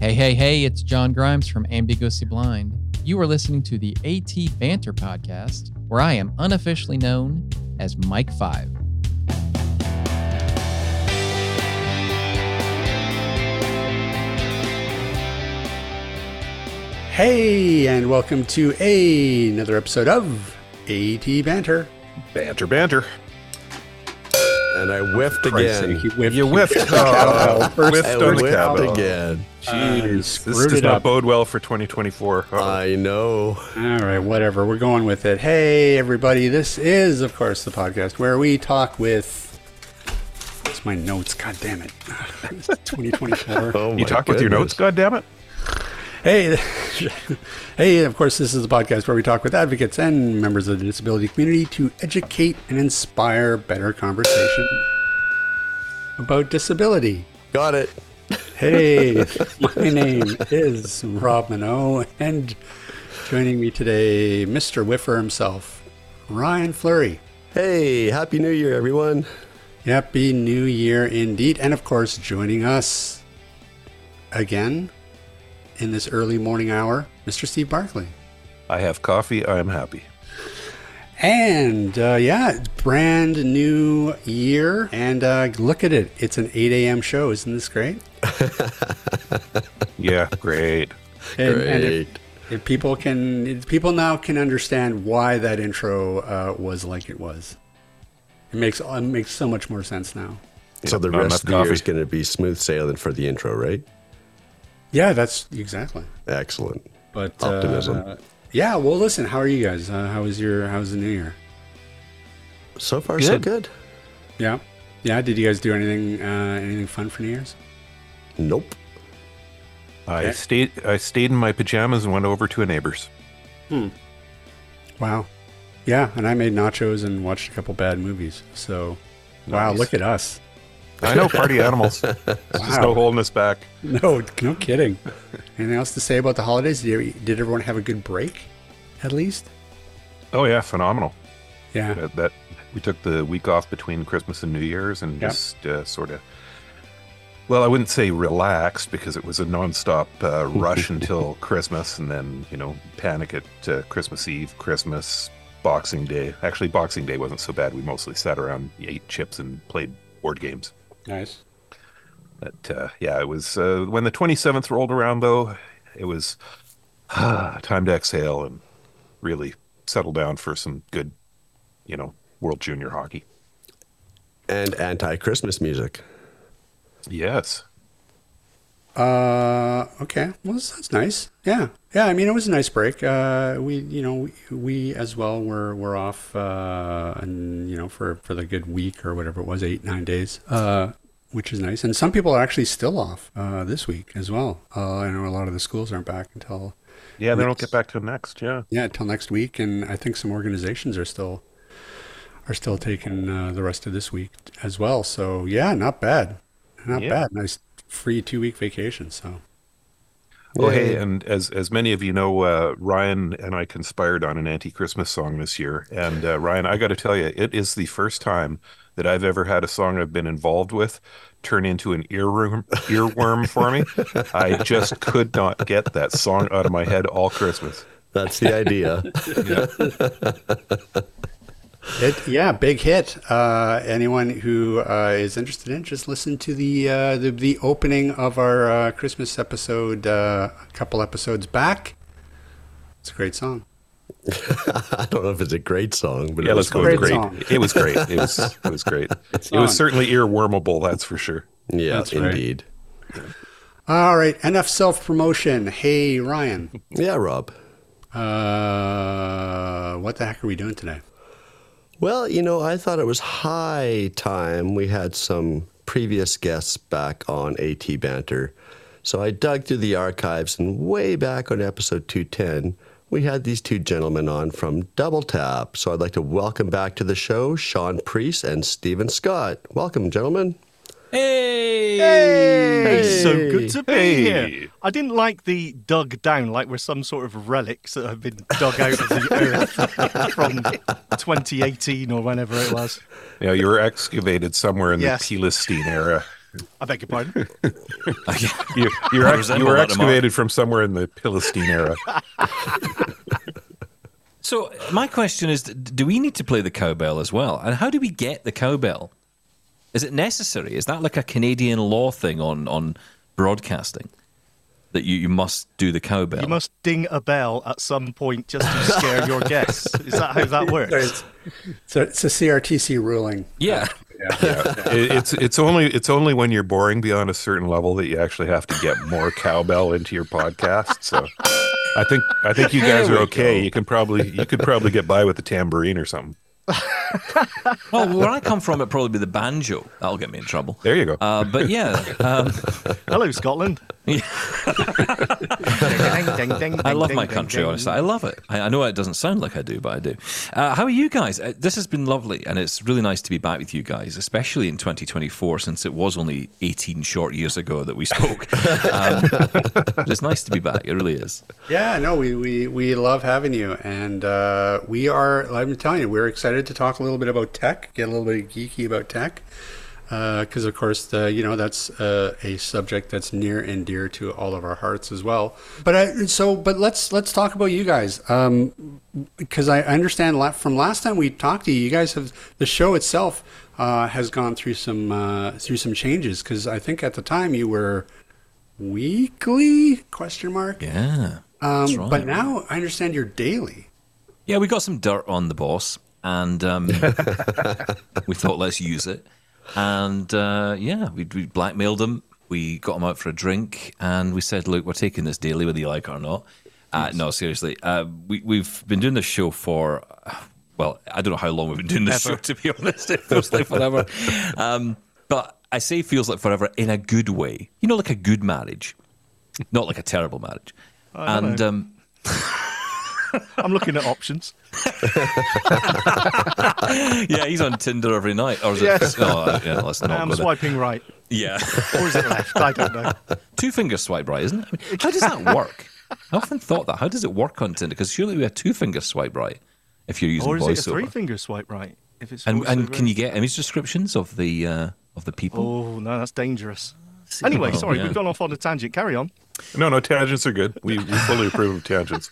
Hey, hey, hey, it's John Grimes from Ambiguously Blind. You are listening to the AT Banter podcast, where I am unofficially known as Mike 5. Hey, and welcome to a- another episode of AT Banter. Banter, banter. And I whiffed again. sake, you whiffed. You whiffed. Oh, whiffed I on the whiffed cowbell. again. Uh, Jeez, screwed this does it not up. bode well for 2024. Uh-oh. I know. All right, whatever. We're going with it. Hey, everybody. This is, of course, the podcast where we talk with. It's my notes. God damn it. 2024. Oh you talk with your notes, goodness. goddammit? Hey, hey, of course, this is the podcast where we talk with advocates and members of the disability community to educate and inspire better conversation about disability. Got it. Hey, my name is Rob Mineault, and joining me today, Mr. Whiffer himself, Ryan Fleury. Hey, happy New Year, everyone. Happy New Year indeed. And of course, joining us again in this early morning hour, Mr. Steve Barclay. I have coffee. I am happy. And uh, yeah, it's brand new year. And uh, look at it. It's an 8 a.m. show. Isn't this great? Yeah, great. And, Great. and if, if people can, if people now can understand why that intro uh, was like it was. It makes it makes so much more sense now. so the rest of the enough year is going to be smooth sailing for the intro, right? Yeah, that's exactly. Excellent. But Optimism. Uh, yeah. Well, listen. How are you guys? Uh, how was your How was the new year? So far, so Good. good. Yeah. Yeah. Did you guys do anything uh, anything fun for New Year's? Nope. I Okay. stayed. I stayed in my pajamas and went over to a neighbor's. Hmm. Wow. Yeah, and I made nachos and watched a couple bad movies. So, wow, look at us. I know, party animals. There's just Wow. no holding us back. No, no kidding. Anything else to say about the holidays? Did, did everyone have a good break, at least? Oh yeah, phenomenal. Yeah. That, that we took the week off between Christmas and New Year's and Yeah. just uh, sort of. Well, I wouldn't say relaxed because it was a nonstop uh, rush until Christmas, and then you know panic at uh, Christmas Eve, Christmas, Boxing Day. Actually, Boxing Day wasn't so bad. We mostly sat around, ate chips, and played board games. Nice. But uh, yeah, it was uh, when the 27th rolled around, though. It was time to exhale and really settle down for some good, you know, World Junior hockey. And anti Christmas music. Yes. Uh, okay. Well, that's, that's nice. Yeah. Yeah. I mean, it was a nice break. Uh, we, you know, we, we as well were, were off, uh, and, you know, for, for the good week or whatever it was, eight, nine days, uh, which is nice. And some people are actually still off, uh, this week as well. Uh, I know a lot of the schools aren't back until, Yeah, they don't get back till next. Yeah. yeah, until next week. And I think some organizations are still, are still taking, uh, the rest of this week as well. So yeah, not bad. Not Yeah. bad. Nice free two week vacation. So. Oh, hey, and as as many of you know, uh, Ryan and I conspired on an anti-Christmas song this year. And uh, Ryan, I got to tell you, it is the first time that I've ever had a song I've been involved with turn into an earworm earworm for me. I just could not get that song out of my head all Christmas. That's the idea. It, yeah, big hit. Uh, anyone who uh, is interested in, just listen to the uh, the, the opening of our uh, Christmas episode uh, a couple episodes back. It's a great song. I don't know if it's a great song, but Yeah, it was let's go great great. song. It was great. It was it was great. It was certainly earwormable, that's for sure. Yeah, That's right. indeed. All right, enough self promotion. Hey, Ryan, Yeah, Rob. uh, what the heck are we doing today? Well, you know, I thought it was high time we had some previous guests back on AT Banter. So I dug through the archives, and way back on episode 210, we had these two gentlemen on from Double Tap. So I'd like to welcome back to the show Shaun Preece and Steven Scott. Welcome, gentlemen. Hey! Hey, so good to be Hey. here. I didn't like the dug down like we're some sort of relics that have been dug out of the earth from 2018 or whenever it was. Yeah, you were excavated somewhere in Yes. the Pelistine era. I beg your pardon. You, you're ex- you were excavated from somewhere in the Philistine era. So my question is: Do we need to play the cowbell as well? And how do we get the cowbell? Is it necessary? Is that like a Canadian law thing on on broadcasting that you, you must do the cowbell? You must ding a bell at some point just to scare your guests. Is that how that works? It's, it's, a, it's a CRTC ruling. Yeah. It, it's it's only it's only when you're boring beyond a certain level that you actually have to get more cowbell into your podcast. So I think I think you guys are okay. go. You can probably you could probably get by with the tambourine or something. Well, where I come from, it'd probably be the banjo. That'll get me in trouble. There you go. Uh, but yeah, um, Hello, Scotland. I love my country, honestly. I love it. I, I know it doesn't sound like I do, but I do. Uh, how are you guys? Uh, this has been lovely, and it's really nice to be back with you guys, especially in 2024, since it was only 18 short years ago that we spoke. Um, it's nice to be back. It really is. Yeah, no, we, we, we love having you. And uh, we are, I'm telling you, we're excited to talk a little bit about tech, get a little bit geeky about tech. Because, of course, the, you know, that's uh, a subject that's near and dear to all of our hearts as well. But I, so, but let's let's talk about you guys. Because I understand from last time we talked to you, you guys have the show itself uh, has gone through some uh, through some changes. Because I think at the time you were weekly question mark. Yeah. Um, right. But now I understand you're daily. Yeah, we got some dirt on the boss, and um, we thought let's use it. And uh, yeah, we, we blackmailed them. We got them out for a drink, and we said, "Look, we're taking this daily, whether you like it or not." Uh, no, seriously, uh, we, we've been doing this show for. Well, I don't know how long we've been doing this show, to be honest. It feels like forever. Um, but I say feels like forever in a good way. You know, like a good marriage, not like a terrible marriage. I and um, I'm looking at options. yeah, he's on Tinder every night. Or is Yes. it? Oh, yeah, let's not I'm go there. swiping right. Yeah, Or is it left? I don't know. two finger swipe right, isn't it? I mean, how does that work? I often thought that. How does it work on Tinder? Because surely we have two finger swipe right if you're using Or is it a three finger swipe right? If it's and and can you get image descriptions of the uh, of the people? Oh no, that's dangerous. Anyway, Oh, sorry, yeah. we've gone off on a tangent. Carry on. no, no, tangents are good. We, we fully approve of tangents.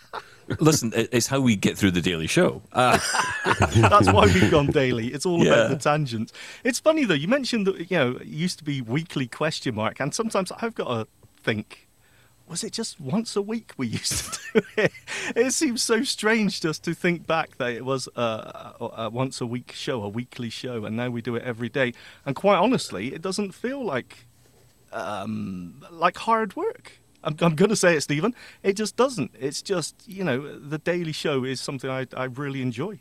Listen, it's how we get through the daily show. Uh, That's why we've gone daily. It's all Yeah. about the tangents. It's funny though. You mentioned that you know it used to be weekly question mark, and sometimes I've got to think. Was it just once a week we used to do it? It seems so strange just to think back that it was a, a, a once a week show, a weekly show, and now we do it every day. And quite honestly, it doesn't feel like um, like hard work. I'm, I'm going to say it, Steven. It just doesn't. It's just you know the daily show is something I, I really enjoy.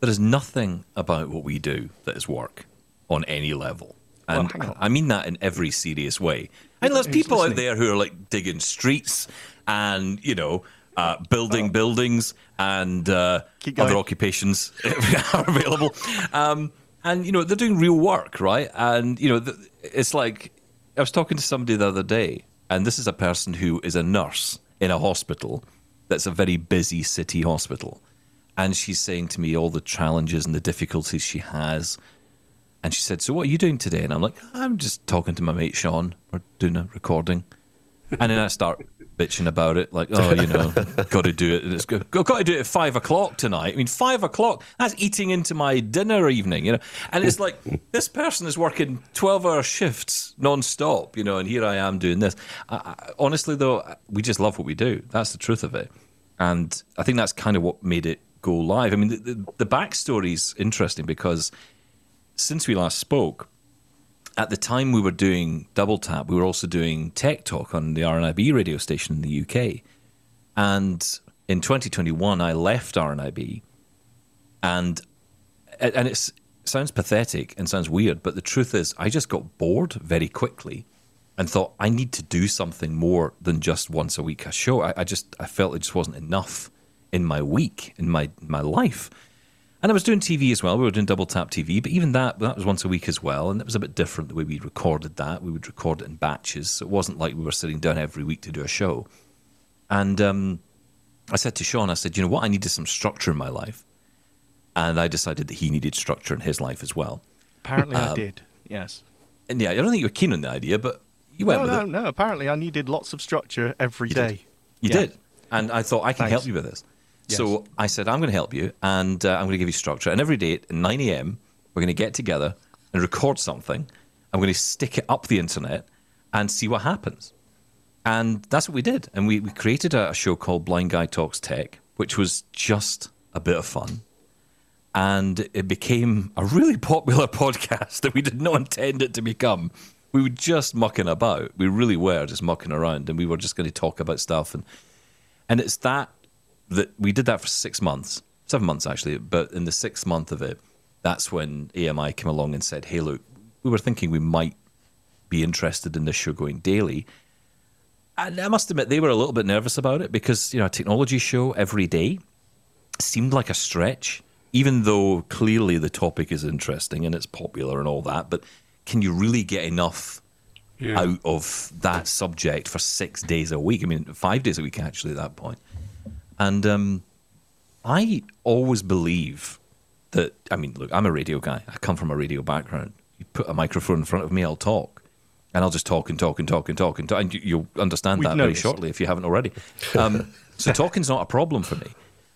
there is nothing about what we do that is work on any level. And on. I mean that in every serious way. And there's people out there who are like digging streets and, you know, uh, building buildings and uh, other occupations are available. Um, and, you know, they're doing real work, right? And, you know, th- it's like I was talking to somebody the other day, and this is a person who is a nurse in a hospital that's a very busy city hospital. And she's saying to me all the challenges and the difficulties she has. And she said, So what are you doing today? And I'm like, I'm just talking to my mate Shaun. We're doing a recording. And then I start bitching about it, like, oh, you know, got to do it. And it's good. Got to do it at five o'clock tonight. I mean, five o'clock, that's eating into my dinner evening, you know. And it's like, this person is working 12 hour shifts non-stop, you know, and here I am doing this. I, I, honestly, though, we just love what we do. That's the truth of it. And I think that's kind of what made it go live. I mean, the, the, the backstory is interesting because since we last spoke, at the time we were doing Double Tap, we were also doing Tech Talk on the RNIB radio station in the UK. And in 2021, I left RNIB, and and it sounds pathetic and sounds weird, but the truth is, I just got bored very quickly, and thought I need to do something more than just once a week a show. I, I just I felt it just wasn't enough in my week in my my life. And I was doing TV as well. We were doing double tap TV, but even that that was once a week as well, and it was a bit different the way we recorded that. We would record it in batches, so it wasn't like we were sitting down every week to do a show. And um, I said to Shaun, I said, you know what, I needed some structure in my life, and I decided that he needed structure in his life as well. Apparently, Um, I did. Yes. and yeah, I don't think you were keen on the idea, but you went No, no, it. no. Apparently, I needed lots of structure every You day. did. You Yeah. did. And I thought, I can Thanks. help you with this. Yes. So I said, I'm going to help you and uh, I'm going to give you structure. And every day at 9 a.m., we're going to get together and record something. I'm going to stick it up the internet and see what happens. And that's what we did. And we, we created a, a show called Blind Guy Talks Tech, which was just a bit of fun. And it became a really popular podcast that we did not intend it to become. We were just mucking about. We really were just mucking around, and we were just going to talk about stuff. And and it's that that we did that for six months, seven months actually. But in the sixth month of it, that's when AMI came along and said, "Hey, look, we were thinking we might be interested in this show going daily." And I must admit, they were a little bit nervous about it because you know a technology show every day seemed like a stretch, even though clearly the topic is interesting and it's popular and all that. But can you really get enough Yeah. out of that subject for six days a week? I mean, five days a week actually at that point. And um, I always believe that. I mean, look, I'm a radio guy. I come from a radio background. You put a microphone in front of me, I'll talk. And I'll just talk and talk and talk and talk and talk. And you, you'll understand We've that very shortly if you haven't already. Um, so talking's not a problem for me.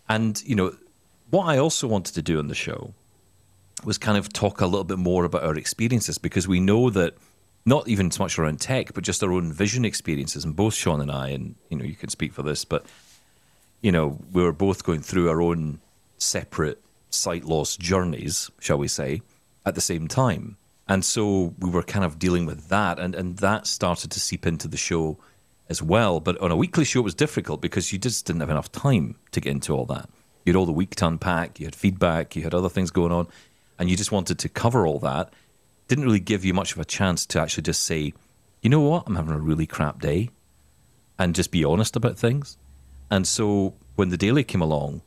And, you know, what I also wanted to do on the show was kind of talk a little bit more about our experiences because we know that not even so much around tech, but just our own vision experiences. And both Shaun and I, and you know, you can speak for this, but you know, we were both going through our own separate sight loss journeys, shall we say, at the same time. And so we were kind of dealing with that, and, and that started to seep into the show as well. But on a weekly show, it was difficult because you just didn't have enough time to get into all that. You had all the week to unpack, you had feedback, you had other things going on, and you just wanted to cover all that. Didn't really give you much of a chance to actually just say, you know what, I'm having a really crap day, and just be honest about things. And so when the daily came along,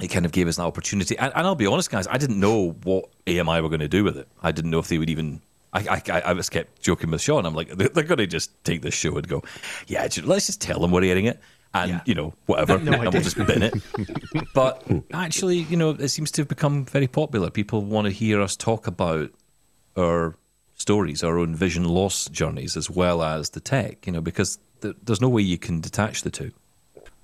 it kind of gave us an opportunity. And, and I'll be honest, guys, I didn't know what AMI were going to do with it. I didn't know if they would even. I, I, I was kept joking with Shaun. I'm like, they're, they're going to just take this show and go, yeah, let's just tell them we're airing it. And, Yeah. you know, whatever. No and we'll just bin it. but actually, you know, it seems to have become very popular. People want to hear us talk about our stories, our own vision loss journeys, as well as the tech, you know, because th- there's no way you can detach the two.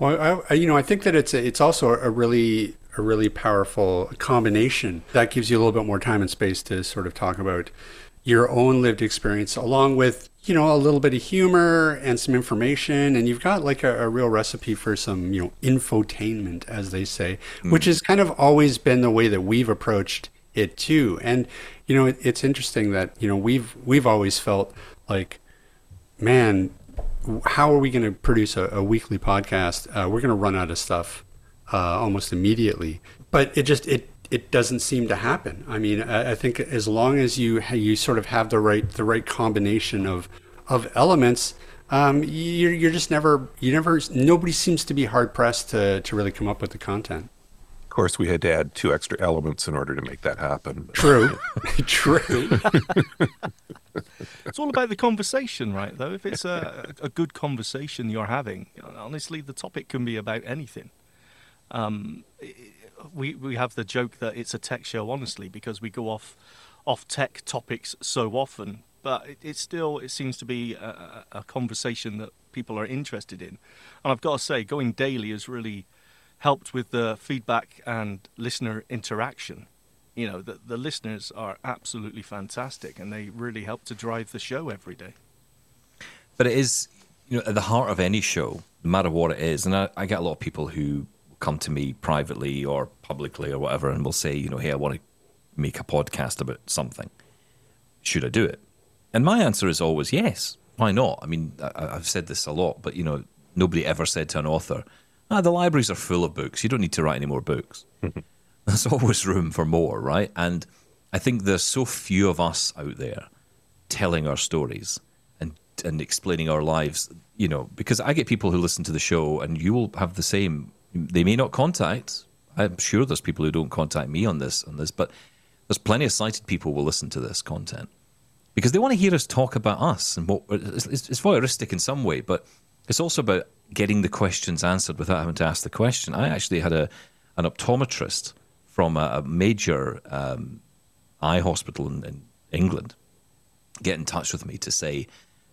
Well, I, you know, I think that it's a, it's also a really a really powerful combination that gives you a little bit more time and space to sort of talk about your own lived experience, along with you know a little bit of humor and some information, and you've got like a, a real recipe for some you know infotainment, as they say, hmm. which has kind of always been the way that we've approached it too. And you know, it, it's interesting that you know we've we've always felt like man, how are we going to produce a, a weekly podcast? Uh, we're going to run out of stuff uh, almost immediately. But it just it it doesn't seem to happen. I mean, I, I think as long as you you sort of have the right the right combination of of elements, um, you're you're just never you never nobody seems to be hard pressed to to really come up with the content. Of course, we had to add two extra elements in order to make that happen. True, true. It's all about the conversation, right? Though, if it's a, a good conversation you're having, honestly, the topic can be about anything. Um, we we have the joke that it's a tech show, honestly, because we go off off tech topics so often. But it, it still it seems to be a, a a conversation that people are interested in, and I've got to say, going daily is really helped with the feedback and listener interaction you know the, the listeners are absolutely fantastic and they really help to drive the show every day But it is, you know, at the heart of any show, no matter what it is. And I, I get a lot of people who come to me privately or publicly or whatever and will say, you know, hey, I want to make a podcast about something. Should I do it? And my answer is always yes. Why not? I mean, I, I've said this a lot, but, you know, nobody ever said to an author, ah, the libraries are full of books. You don't need to write any more books. There's always room for more, right? And I think there's so few of us out there telling our stories and and explaining our lives, you know, because I get people who listen to the show and you will have the same they may not contact I'm sure there's people who don't contact me on this on this, but there's plenty of sighted people who will listen to this content because they want to hear us talk about us and what it's it's voyeuristic in some way, but it's also about getting the questions answered without having to ask the question. I actually had a an optometrist from a, a major um, eye hospital in, in England get in touch with me to say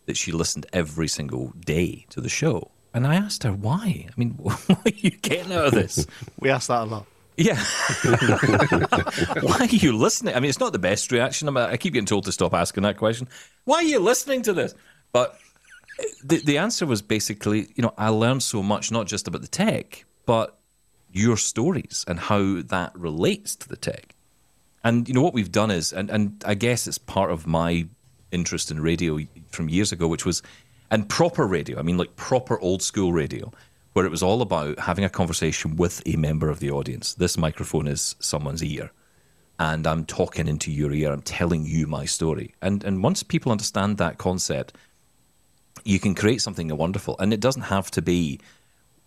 that she listened every single day to the show. And I asked her why. I mean, what are you getting out of this? We ask that a lot. Yeah. Why are you listening? I mean, it's not the best reaction. I'm, I keep getting told to stop asking that question. Why are you listening to this? But the, the answer was basically, you know, I learned so much, not just about the tech, but your stories and how that relates to the tech. And, you know, what we've done is, and, and I guess it's part of my interest in radio from years ago, which was, and proper radio, I mean, like proper old school radio, where it was all about having a conversation with a member of the audience. This microphone is someone's ear, and I'm talking into your ear. I'm telling you my story. And and once people understand that concept, you can create something wonderful. And it doesn't have to be,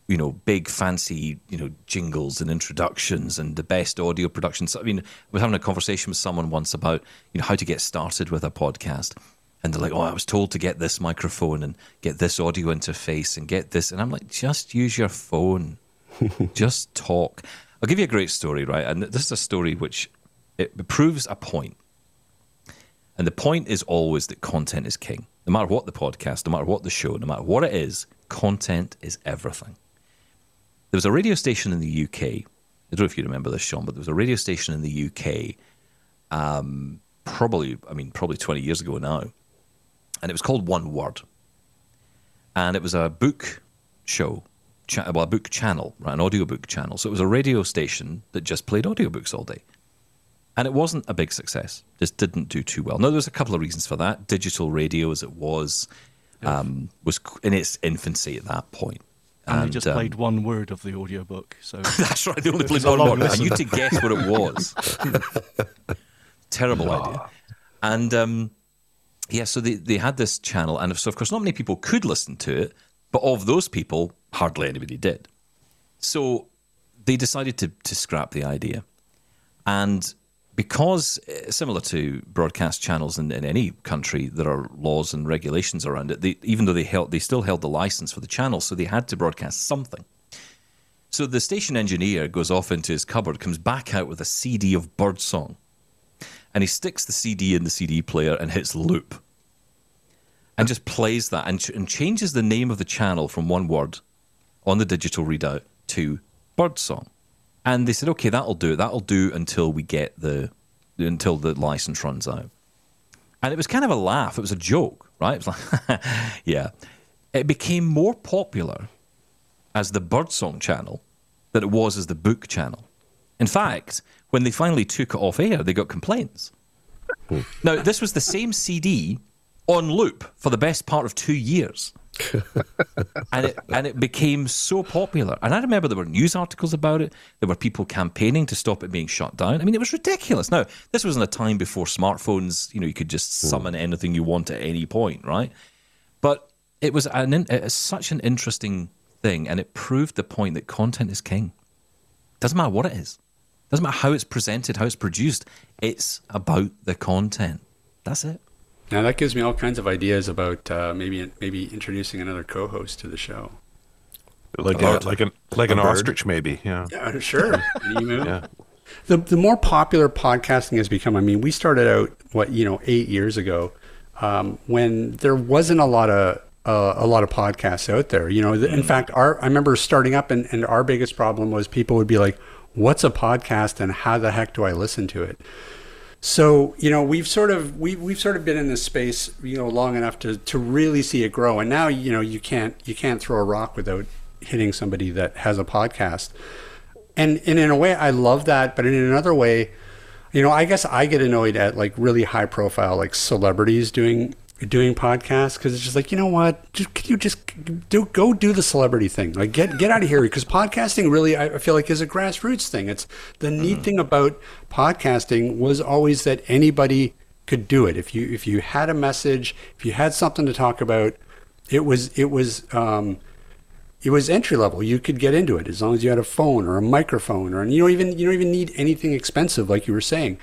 you know, big fancy, you know, jingles and introductions and the best audio productions. I mean, I was having a conversation with someone once about, you know, how to get started with a podcast. And they're like, oh, I was told to get this microphone and get this audio interface and get this. And I'm like, just use your phone. just talk. I'll give you a great story, right? And this is a story which it proves a point. And the point is always that content is king. No matter what the podcast, no matter what the show, no matter what it is, content is everything. There was a radio station in the UK. I don't know if you remember this, Shaun, but there was a radio station in the UK, um, probably, I mean, probably 20 years ago now and it was called One Word. And it was a book show, cha- well, a book channel, right, an audiobook channel. So it was a radio station that just played audiobooks all day. And it wasn't a big success. It just didn't do too well. Now, there was a couple of reasons for that. Digital radio, as it was, um, was in its infancy at that point. And, they just um, played one word of the audiobook. So that's right. They only played one word. I need to guess what it was. Terrible idea. And um, yeah, so they, they had this channel, and so of course, not many people could listen to it, but of those people, hardly anybody did. So they decided to, to scrap the idea. And because, eh, similar to broadcast channels in, in any country, there are laws and regulations around it. They, even though they held, they still held the license for the channel, so they had to broadcast something. So the station engineer goes off into his cupboard, comes back out with a CD of birdsong, and he sticks the CD in the CD player and hits loop and just plays that and, and changes the name of the channel from one word on the digital readout to birdsong. And they said, okay, that'll do. That'll do until we get the until the license runs out. And it was kind of a laugh. It was a joke, right? It was like, yeah. It became more popular as the birdsong channel than it was as the book channel. In fact, when they finally took it off air, they got complaints. now, this was the same CD on loop for the best part of two years. and it and it became so popular. And I remember there were news articles about it. There were people campaigning to stop it being shut down. I mean, it was ridiculous. Now, this was in a time before smartphones. You know, you could just hmm. summon anything you want at any point, right? But it was an it was such an interesting thing, and it proved the point that content is king. Doesn't matter what it is. Doesn't matter how it's presented, how it's produced. It's about the content. That's it. Now that gives me all kinds of ideas about uh, maybe maybe introducing another co-host to the show. Like a, like an like an bird. ostrich, maybe. Yeah. Yeah, sure. yeah. The the more popular podcasting has become. I mean, we started out what you know eight years ago, um, when there wasn't a lot of uh, a lot of podcasts out there. You know, in mm. fact, our I remember starting up, and, and our biggest problem was people would be like, "What's a podcast, and how the heck do I listen to it?" So you know we've sort of we we've sort of been in this space you know long enough to to really see it grow, and now you know you can't you can't throw a rock without hitting somebody that has a podcast, and and in a way I love that, but in another way, you know I guess I get annoyed at like really high profile like celebrities doing doing podcasts because it's just like you know what? Just can you just do go do the celebrity thing. Like get get out of here because podcasting really I feel like is a grassroots thing. It's the neat mm-hmm. thing about podcasting was always that anybody could do it. If you if you had a message if you had something to talk about it was it was um, it was entry level. You could get into it as long as you had a phone or a microphone or and you don't even you don't even need anything expensive like you were saying.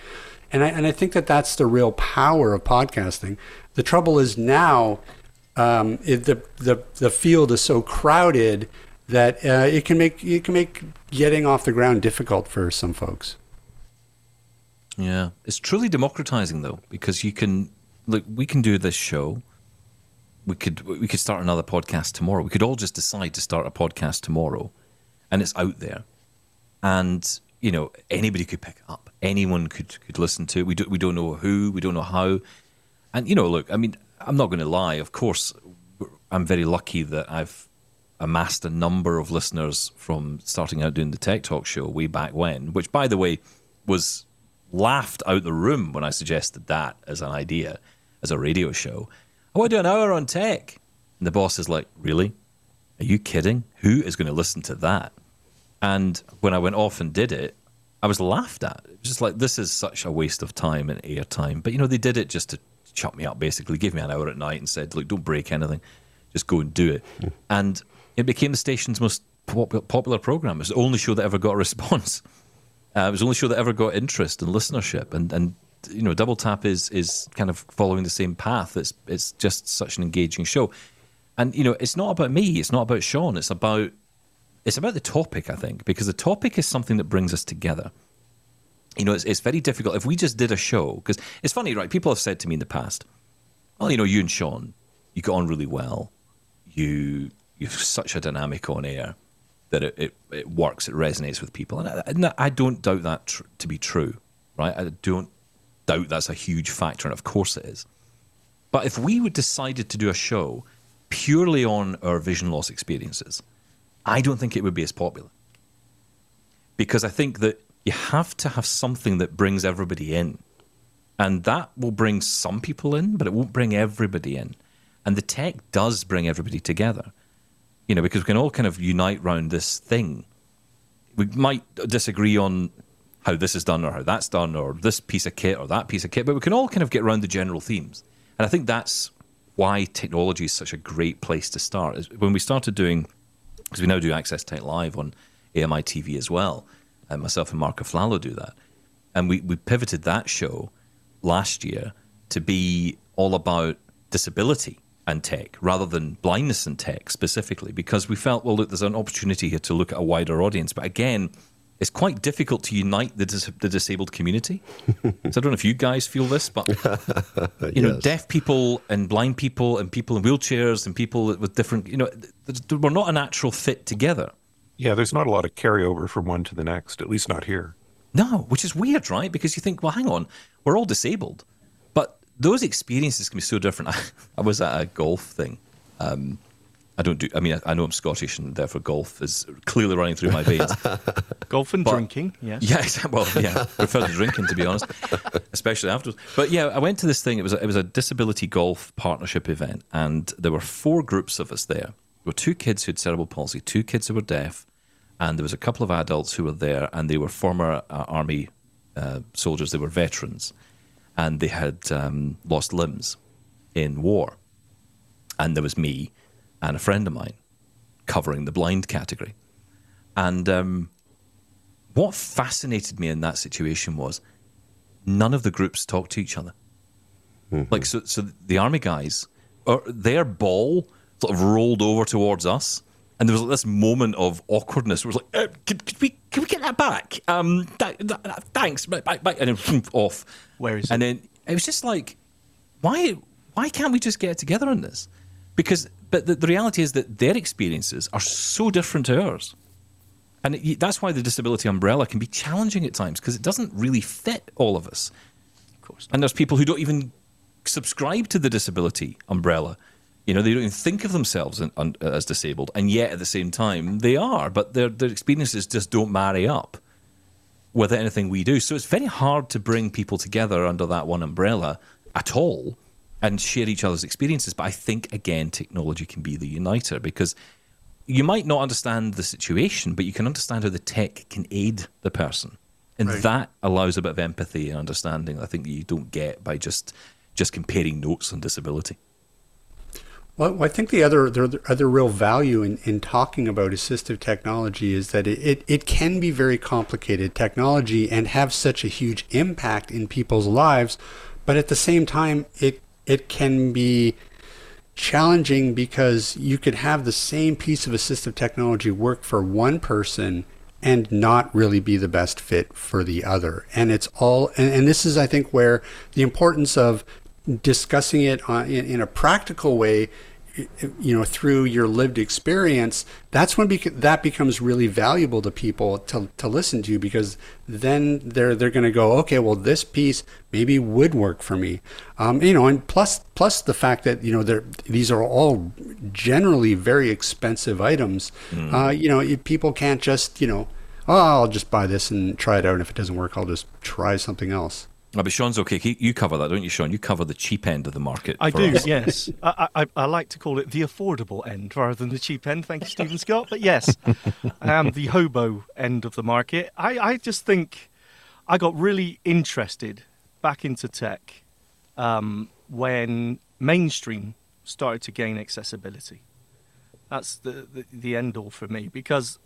And I, and I think that that's the real power of podcasting the trouble is now um, it, the, the, the field is so crowded that uh, it can make it can make getting off the ground difficult for some folks. Yeah, it's truly democratizing though because you can look, we can do this show. We could we could start another podcast tomorrow. We could all just decide to start a podcast tomorrow, and it's out there, and you know anybody could pick it up. Anyone could could listen to it. We do, we don't know who, we don't know how, and you know, look, I mean, I'm not going to lie. Of course, I'm very lucky that I've amassed a number of listeners from starting out doing the Tech Talk show way back when, which, by the way, was laughed out the room when I suggested that as an idea, as a radio show. I want to do an hour on tech. And the boss is like, Really? Are you kidding? Who is going to listen to that? And when I went off and did it, I was laughed at. It was just like, this is such a waste of time and airtime. But, you know, they did it just to shut me up, basically, give me an hour at night and said, look, don't break anything. Just go and do it. And it became the station's most pop- popular program. It was the only show that ever got a response. Uh, it was the only show that ever got interest and listenership. And, and you know, Double Tap is is kind of following the same path. It's it's just such an engaging show. And you know, it's not about me. It's not about Shaun. It's about it's about the topic. I think because the topic is something that brings us together. You know, it's it's very difficult if we just did a show because it's funny, right? People have said to me in the past, "Well, you know, you and Shaun, you get on really well. You you've such a dynamic on air." that it, it, it, works, it resonates with people. And I, and I don't doubt that tr- to be true, right? I don't doubt that's a huge factor, and of course it is. But if we would decided to do a show purely on our vision loss experiences, I don't think it would be as popular. Because I think that you have to have something that brings everybody in. And that will bring some people in, but it won't bring everybody in. And the tech does bring everybody together you know, because we can all kind of unite around this thing. We might disagree on how this is done or how that's done or this piece of kit or that piece of kit, but we can all kind of get around the general themes. And I think that's why technology is such a great place to start. When we started doing, because we now do Access Tech Live on AMI TV as well, and myself and Mark Aflalo do that. And we, we pivoted that show last year to be all about disability and tech rather than blindness and tech specifically because we felt, well, look, there's an opportunity here to look at a wider audience. But again, it's quite difficult to unite the, dis- the disabled community. so I don't know if you guys feel this, but you yes. know, deaf people and blind people and people in wheelchairs and people with different, you know, we're not a natural fit together. Yeah, there's not a lot of carryover from one to the next, at least not here. No, which is weird, right? Because you think, well, hang on, we're all disabled But those experiences can be so different. I, I was at a golf thing. Um, I don't do. I mean, I, I, know I'm Scottish, and therefore golf is clearly running through my veins. golf and but, drinking, yeah. Yeah, well, yeah. I prefer to drinking, to be honest, especially afterwards. But yeah, I went to this thing. It was a, it was a disability golf partnership event, and there were four groups of us there. There were two kids who had cerebral palsy, two kids who were deaf, and there was a couple of adults who were there, and they were former uh, army uh, soldiers. They were veterans and they had um, lost limbs in war. And there was me and a friend of mine covering the blind category. And um, what fascinated me in that situation was none of the groups talked to each other. Mm-hmm. Like so, so the army guys, or their ball sort of rolled over towards us, and there was like this moment of awkwardness. Where it was like, uh, can, can, we can we get that back? Um, th- th- thanks, bye, bye. and then off. Where is and it? then it was just like, why why can't we just get together on this? Because but the, the reality is that their experiences are so different to ours. And it, that's why the disability umbrella can be challenging at times because it doesn't really fit all of us. Of course. And there's people who don't even subscribe to the disability umbrella. You know, they don't even think of themselves in, un, uh, as disabled, and yet at the same time they are. But their their experiences just don't marry up with anything we do. So it's very hard to bring people together under that one umbrella at all and share each other's experiences. But I think, again, technology can be the uniter because you might not understand the situation, but you can understand how the tech can aid the person. And right. that allows a bit of empathy and understanding I think that you don't get by just just comparing notes on disability. Well, I think the other the other real value in, in talking about assistive technology is that it, it, it can be very complicated technology and have such a huge impact in people's lives, but at the same time it it can be challenging because you could have the same piece of assistive technology work for one person and not really be the best fit for the other. And it's all and, and this is I think where the importance of discussing it on, in, in a practical way, you know, through your lived experience, that's when bec- that becomes really valuable to people to, to listen to because then they're they're going to go, okay, well, this piece maybe would work for me, um, you know, and plus plus the fact that you know they're these are all generally very expensive items. Mm. Uh, you know, people can't just you know, oh, I'll just buy this and try it out, and if it doesn't work, I'll just try something else. Oh, but Shaun's okay. You cover that, don't you, Shaun? You cover the cheap end of the market. I do, us. yes. I, I, I, like to call it the affordable end rather than the cheap end. Thank you, Steven Scott. But yes, I am the hobo end of the market. I, I just think I got really interested back into tech um, when mainstream started to gain accessibility. That's the, the, the end all for me because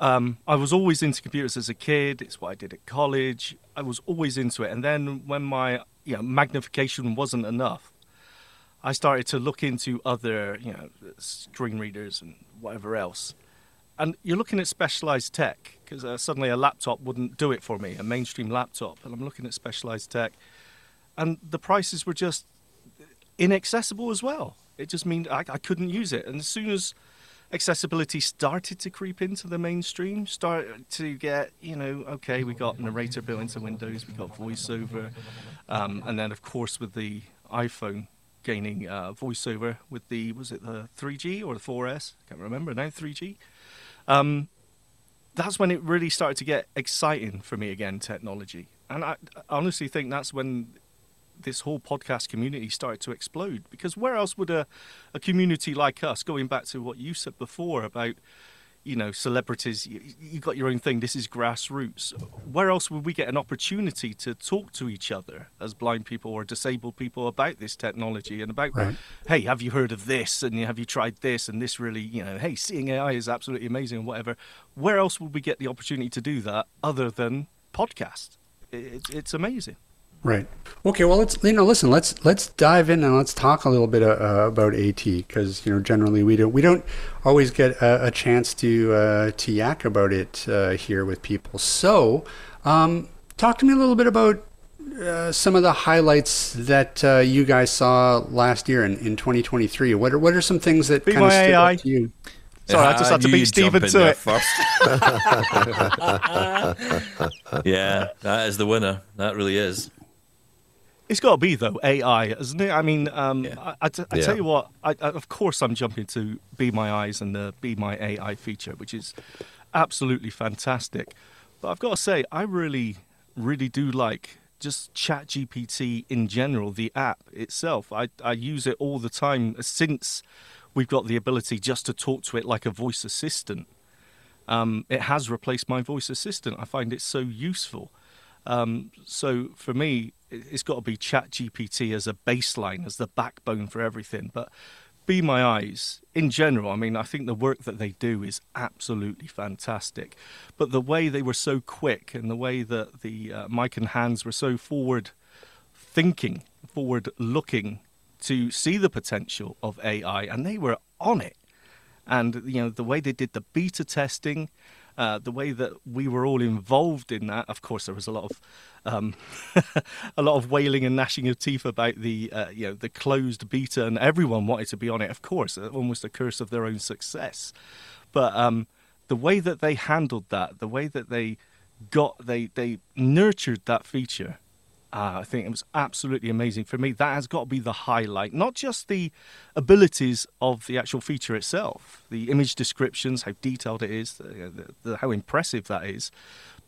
um, I was always into computers as a kid. It's what I did at college. I was always into it. And then when my you know, magnification wasn't enough, I started to look into other you know screen readers and whatever else. And you're looking at specialized tech because uh, suddenly a laptop wouldn't do it for me, a mainstream laptop. And I'm looking at specialized tech, and the prices were just inaccessible as well. It just means I, I couldn't use it. And as soon as accessibility started to creep into the mainstream, start to get, you know, okay, we got narrator built into Windows, we got voiceover, um, and then of course with the iPhone gaining uh, voiceover with the was it the 3G or the 4S? I can't remember now. 3G. Um, that's when it really started to get exciting for me again, technology, and I, I honestly think that's when this whole podcast community started to explode. Because where else would a, a community like us, going back to what you said before about, you know, celebrities, you, you got your own thing, this is grassroots. Where else would we get an opportunity to talk to each other as blind people or disabled people about this technology and about, right. hey, have you heard of this? And have you tried this? And this really, you know, hey, seeing AI is absolutely amazing and whatever. Where else would we get the opportunity to do that other than podcast? It, it's amazing. Right. Okay. Well, let's you know listen. Let's let's dive in and let's talk a little bit uh, about AT because you know generally we don't we don't always get a, a chance to uh, to yak about it uh, here with people. So, um, talk to me a little bit about uh, some of the highlights that uh, you guys saw last year in, in 2023. What are what are some things that kind of stood out to you? Sorry, I just had to beat Steven to it. First. yeah, that is the winner. That really is. It's got to be though AI, isn't it? I mean, um, yeah. I, I, t- I yeah. tell you what. I, of course, I'm jumping to Be My Eyes and the Be My AI feature, which is absolutely fantastic. But I've got to say, I really, really do like just ChatGPT in general, the app itself. I, I use it all the time since we've got the ability just to talk to it like a voice assistant. Um, it has replaced my voice assistant. I find it so useful. Um, so for me, it's got to be Chat GPT as a baseline, as the backbone for everything. But Be My Eyes, in general, I mean, I think the work that they do is absolutely fantastic. But the way they were so quick and the way that the uh, Mike and Hans were so forward thinking, forward looking to see the potential of AI, and they were on it. And, you know, the way they did the beta testing, uh, the way that we were all involved in that. Of course, there was a lot of um, a lot of wailing and gnashing of teeth about the uh, you know the closed beta, and everyone wanted to be on it. Of course, uh, almost a curse of their own success. But um, the way that they handled that, the way that they got they they nurtured that feature uh, I think it was absolutely amazing. For me, that has got to be the highlight. Not just the abilities of the actual feature itself, the image descriptions, how detailed it is, the, the, the, how impressive that is,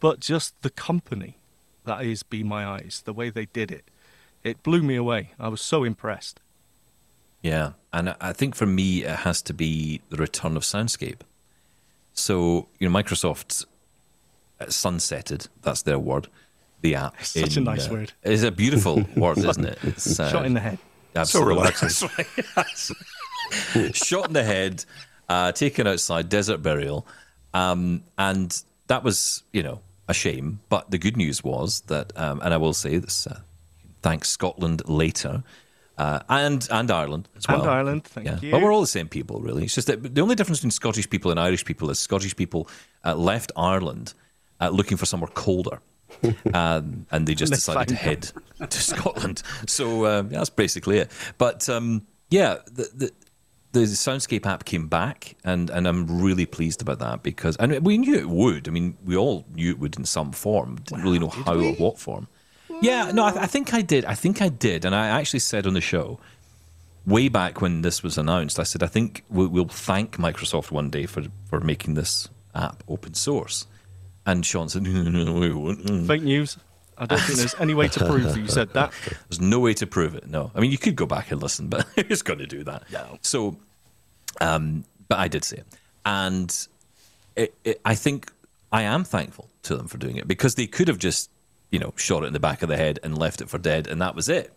but just the company that is Be My Eyes, the way they did it. It blew me away. I was so impressed. Yeah, and I think for me, it has to be the return of Soundscape. So, you know, Microsoft sunsetted, that's their word the app. Such in, a nice uh, word. It's a beautiful word, isn't it? It's, uh, Shot in the head. Absolutely. So relaxing. Shot in the head, uh, taken outside, desert burial. Um, and that was, you know, a shame. But the good news was that, um, and I will say this, uh, thanks Scotland later, uh, and and Ireland as well. And Ireland, thank yeah. you. But we're all the same people, really. It's just that the only difference between Scottish people and Irish people is Scottish people uh, left Ireland uh, looking for somewhere colder um, and they just decided to head to Scotland. So um, that's basically it. But um, yeah, the, the the Soundscape app came back, and, and I'm really pleased about that because and we knew it would. I mean, we all knew it would in some form. Didn't really know how or what form. Yeah, no, I, th- I think I did. I think I did, and I actually said on the show way back when this was announced. I said I think we'll, we'll thank Microsoft one day for for making this app open source. And Shaun said, no, no, no, we won't. Mm. Fake news. I don't think there's any way to prove that you said that. There's no way to prove it. No, I mean you could go back and listen, but who's going to do that? No. So, um, but I did say it, and it, it, I think I am thankful to them for doing it because they could have just, you know, shot it in the back of the head and left it for dead, and that was it.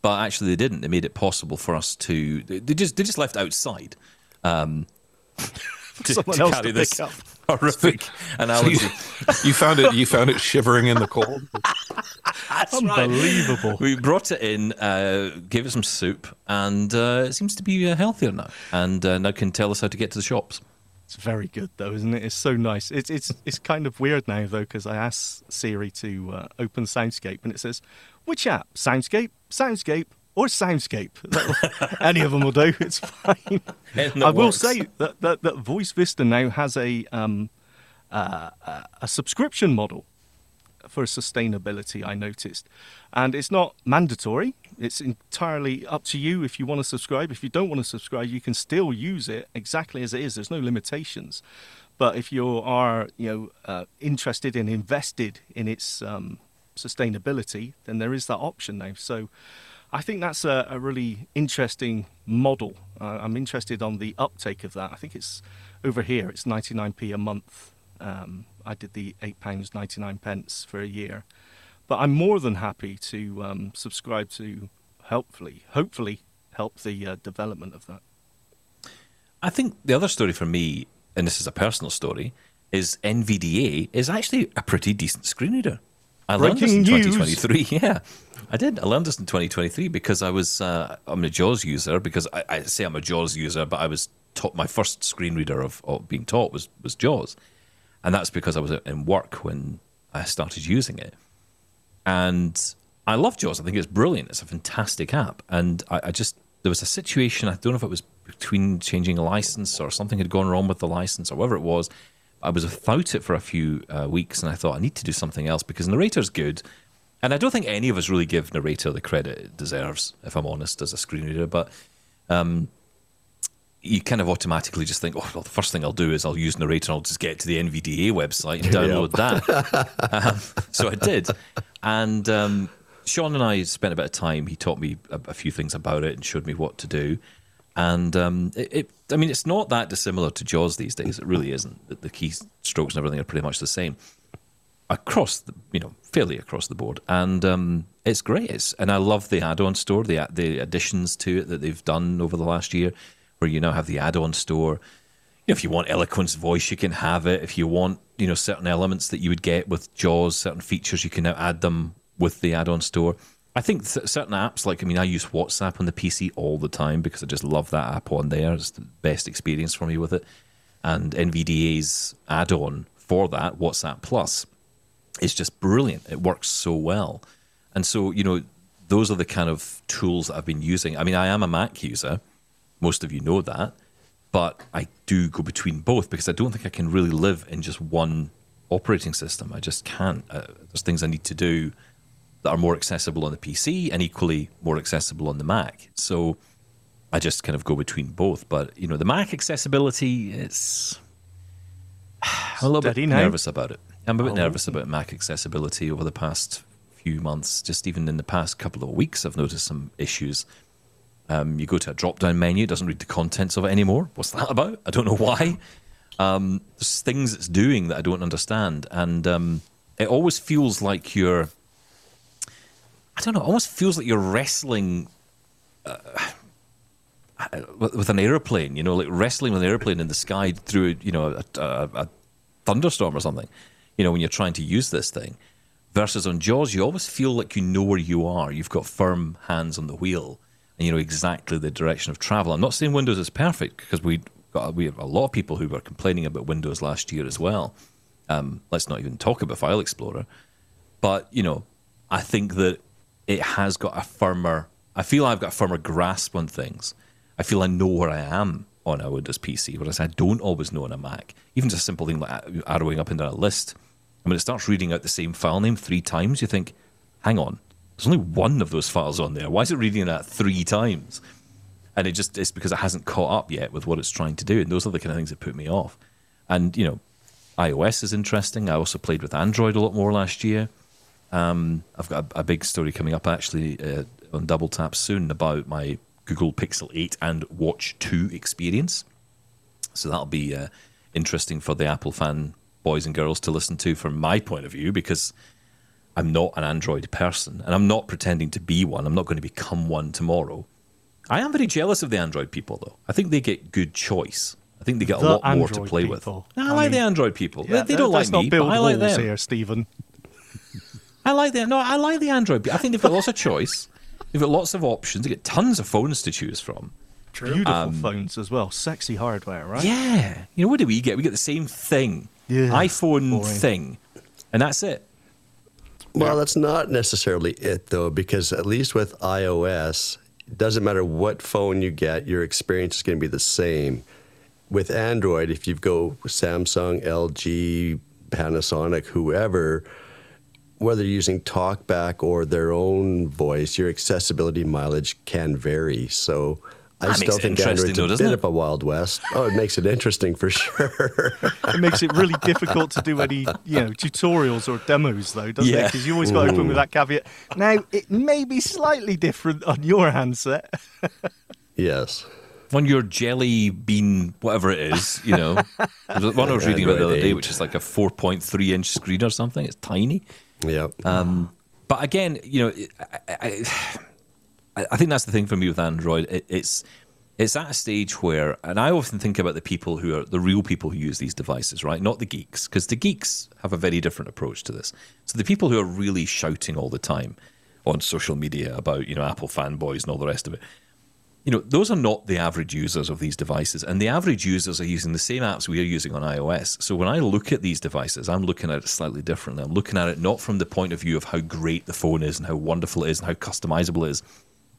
But actually, they didn't. They made it possible for us to. They they just they just left outside. Um, to, Someone to else carry to this up. horrific So analogy. you, you found it. You found it shivering in the cold. That's right. Unbelievable. We brought it in, uh, gave it some soup, and uh, it seems to be uh, healthier now. And uh, now can tell us how to get to the shops. It's very good though, isn't it? It's so nice. It's it's it's kind of weird now though because I asked Siri to uh, open Soundscape and it says, "Which app? Soundscape, Soundscape, or Soundscape?" Any of them will do. It's fine. I will works. say that, that that VoiceVista now has a um uh, a- a subscription model for sustainability. I noticed, and it's not mandatory. It's entirely up to you if you want to subscribe. If you don't want to subscribe, you can still use it exactly as it is. There's no limitations. But if you are, you know, uh, interested and invested in its um, sustainability, then there is that option now. So, I think that's a, a really interesting model. Uh, I'm interested on the uptake of that. I think it's over here. It's 99p a month. Um, I did the eight pounds 99 pence for a year, but I'm more than happy to um, subscribe to hopefully, hopefully help the uh, development of that. I think the other story for me, and this is a personal story, is NVDA is actually a pretty decent screen reader. I learned this in news. 2023. Yeah, I did. I learned this in 2023 because I was uh, I'm a JAWS user because I, I say I'm a JAWS user, but I was taught my first screen reader of, of being taught was was JAWS, and that's because I was in work when I started using it, and I love JAWS. I think it's brilliant. It's a fantastic app, and I, I just there was a situation. I don't know if it was between changing a license or something had gone wrong with the license or whatever it was. I was without it for a few uh, weeks, and I thought I need to do something else because narrator's good. And I don't think any of us really give narrator the credit it deserves, if I'm honest, as a screen reader. But um, you kind of automatically just think, oh, well, the first thing I'll do is I'll use narrator and I'll just get to the NVDA website and download that. um, so I did. And um, Shaun and I spent a bit of time. He taught me a, a few things about it and showed me what to do. And um, it, it, I mean, it's not that dissimilar to Jaws these days. It really isn't. The, the key strokes and everything are pretty much the same across, the, you know, fairly across the board. And um, it's great. It's, and I love the add-on store, the the additions to it that they've done over the last year, where you now have the add-on store. You know, if you want eloquence voice, you can have it. If you want, you know, certain elements that you would get with Jaws, certain features, you can now add them with the add-on store. I think th- certain apps, like I mean, I use WhatsApp on the PC all the time because I just love that app on there. It's the best experience for me with it. And NVDA's add-on for that, WhatsApp Plus, is just brilliant. It works so well. And so, you know, those are the kind of tools I've been using. I mean, I am a Mac user. Most of you know that. But I do go between both because I don't think I can really live in just one operating system. I just can't. Uh, there's things I need to do that are more accessible on the PC and equally more accessible on the Mac. So I just kind of go between both. But, you know, the Mac accessibility, it's. I'm a little Steady bit now. nervous about it. I'm a bit Oh. nervous about Mac accessibility over the past few months. Just even in the past couple of weeks, I've noticed some issues. Um, you go to a drop down menu, it doesn't read the contents of it anymore. What's that about? I don't know why. Um, there's things it's doing that I don't understand. And um, it always feels like you're, I don't know, it almost feels like you're wrestling uh, with, with an airplane, you know, like wrestling with an airplane in the sky through, you know, a, a, a thunderstorm or something, you know, when you're trying to use this thing. Versus on Jaws, you always feel like you know where you are. You've got firm hands on the wheel and you know exactly the direction of travel. I'm not saying Windows is perfect because we got we have a lot of people who were complaining about Windows last year as well. Um, let's not even talk about File Explorer. but you know, I think that it has got a firmer. I feel I've got a firmer grasp on things. I feel I know where I am on a Windows PC, whereas I don't always know on a Mac. Even just a simple thing like arrowing up and down a list. I mean, it starts reading out the same file name three times. You think, hang on, there's only one of those files on there. Why is it reading that three times? And it just it's because it hasn't caught up yet with what it's trying to do. And those are the kind of things that put me off. And you know, iOS is interesting. I also played with Android a lot more last year. Um, I've got a, a, big story coming up actually uh, on Double Tap soon about my Google Pixel 8 and Watch 2 experience. So that'll be uh, interesting for the Apple fan boys and girls to listen to from my point of view because I'm not an Android person and I'm not pretending to be one. I'm not going to become one tomorrow. I am very jealous of the Android people though. I think they get good choice. I think they get the a lot Android more to play people. with. No, I, I like mean, the Android people. Yeah, they, they don't like me, but I like them. here, Steven. I like the no. I like the Android. I think they've got lots of choice. They've got lots of options. They get tons of phones to choose from. True. Beautiful um, phones as well. Sexy hardware, right? Yeah. You know what do we get? We get the same thing. Yeah. iPhone boring. thing, and that's it. Well, that's not necessarily it though, because at least with iOS, it doesn't matter what phone you get, your experience is going to be the same. With Android, if you go Samsung, LG, Panasonic, whoever, whether you're using TalkBack or their own voice, your accessibility mileage can vary. So I that still think Android's though, a bit it? of a wild west. Oh, it makes it interesting for sure. it makes it really difficult to do any, you know, tutorials or demos though, doesn't yeah. it? Because you always got to open with that caveat. Now it may be slightly different on your handset. yes. On your jelly bean, whatever it is, you know, one I was reading about the other day, which is like a 4.3 inch screen or something. It's tiny. Yeah. Um, but again, you know, I, I, I, think that's the thing for me with Android. It, it's it's at a stage where, and I often think about the people who are the real people who use these devices, right? Not the geeks, because the geeks have a very different approach to this. So the people who are really shouting all the time on social media about, you know, Apple fanboys and all the rest of it you know, those are not the average users of these devices. And the average users are using the same apps we are using on iOS. So when I look at these devices, I'm looking at it slightly differently. I'm looking at it not from the point of view of how great the phone is and how wonderful it is and how customizable it is.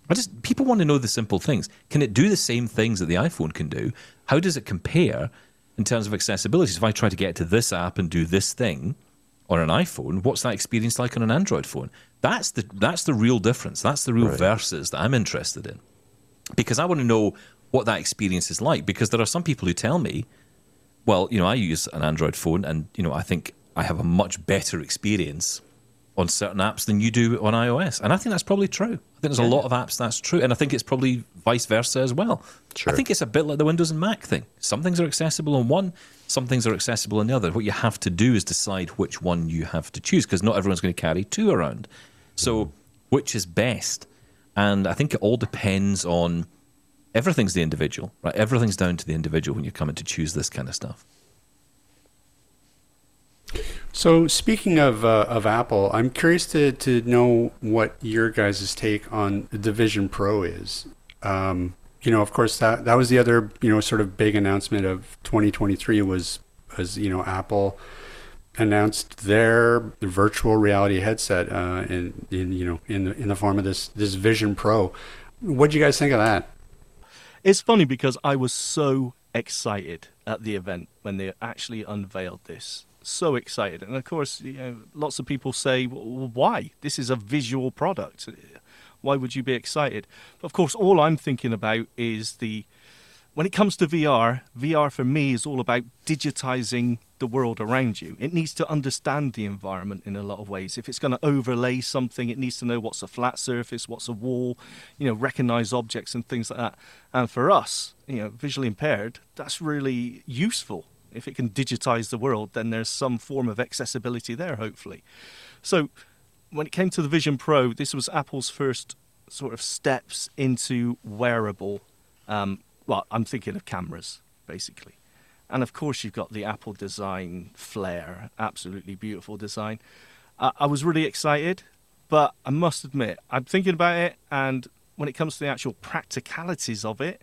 I just people want to know the simple things. Can it do the same things that the iPhone can do? How does it compare in terms of accessibility? So if I try to get to this app and do this thing on an iPhone, what's that experience like on an Android phone? That's the that's the real difference. That's the real right. verses that I'm interested in because I want to know what that experience is like. Because there are some people who tell me, well, you know, I use an Android phone and, you know, I think I have a much better experience on certain apps than you do on iOS. And I think that's probably true. I think there's yeah. a lot of apps that's true. And I think it's probably vice versa as well. Sure. I think it's a bit like the Windows and Mac thing. Some things are accessible on one, some things are accessible on the other. What you have to do is decide which one you have to choose because not everyone's going to carry two around. So, mm. which is best? And I think it all depends on everything's the individual, right? Everything's down to the individual when you're coming to choose this kind of stuff. So speaking of uh, of Apple, I'm curious to, to know what your guys' take on the Vision Pro is. Um, you know, of course that that was the other you know sort of big announcement of 2023 was was you know Apple announced their virtual reality headset uh, in, in you know in the in the form of this this Vision Pro. What do you guys think of that? It's funny because I was so excited at the event when they actually unveiled this. So excited, and of course, you know, lots of people say, well, "Why? This is a visual product. Why would you be excited?" But of course, all I'm thinking about is the when it comes to VR, VR for me is all about digitizing the world around you. It needs to understand the environment in a lot of ways. If it's going to overlay something, it needs to know what's a flat surface, what's a wall, you know, recognize objects and things like that. And for us, you know, visually impaired, that's really useful. If it can digitize the world, then there's some form of accessibility there, hopefully. So when it came to the Vision Pro, this was Apple's first sort of steps into wearable um, well, I'm thinking of cameras, basically. And of course, you've got the Apple design flair, absolutely beautiful design. Uh, I was really excited, but I must admit, I'm thinking about it, and when it comes to the actual practicalities of it,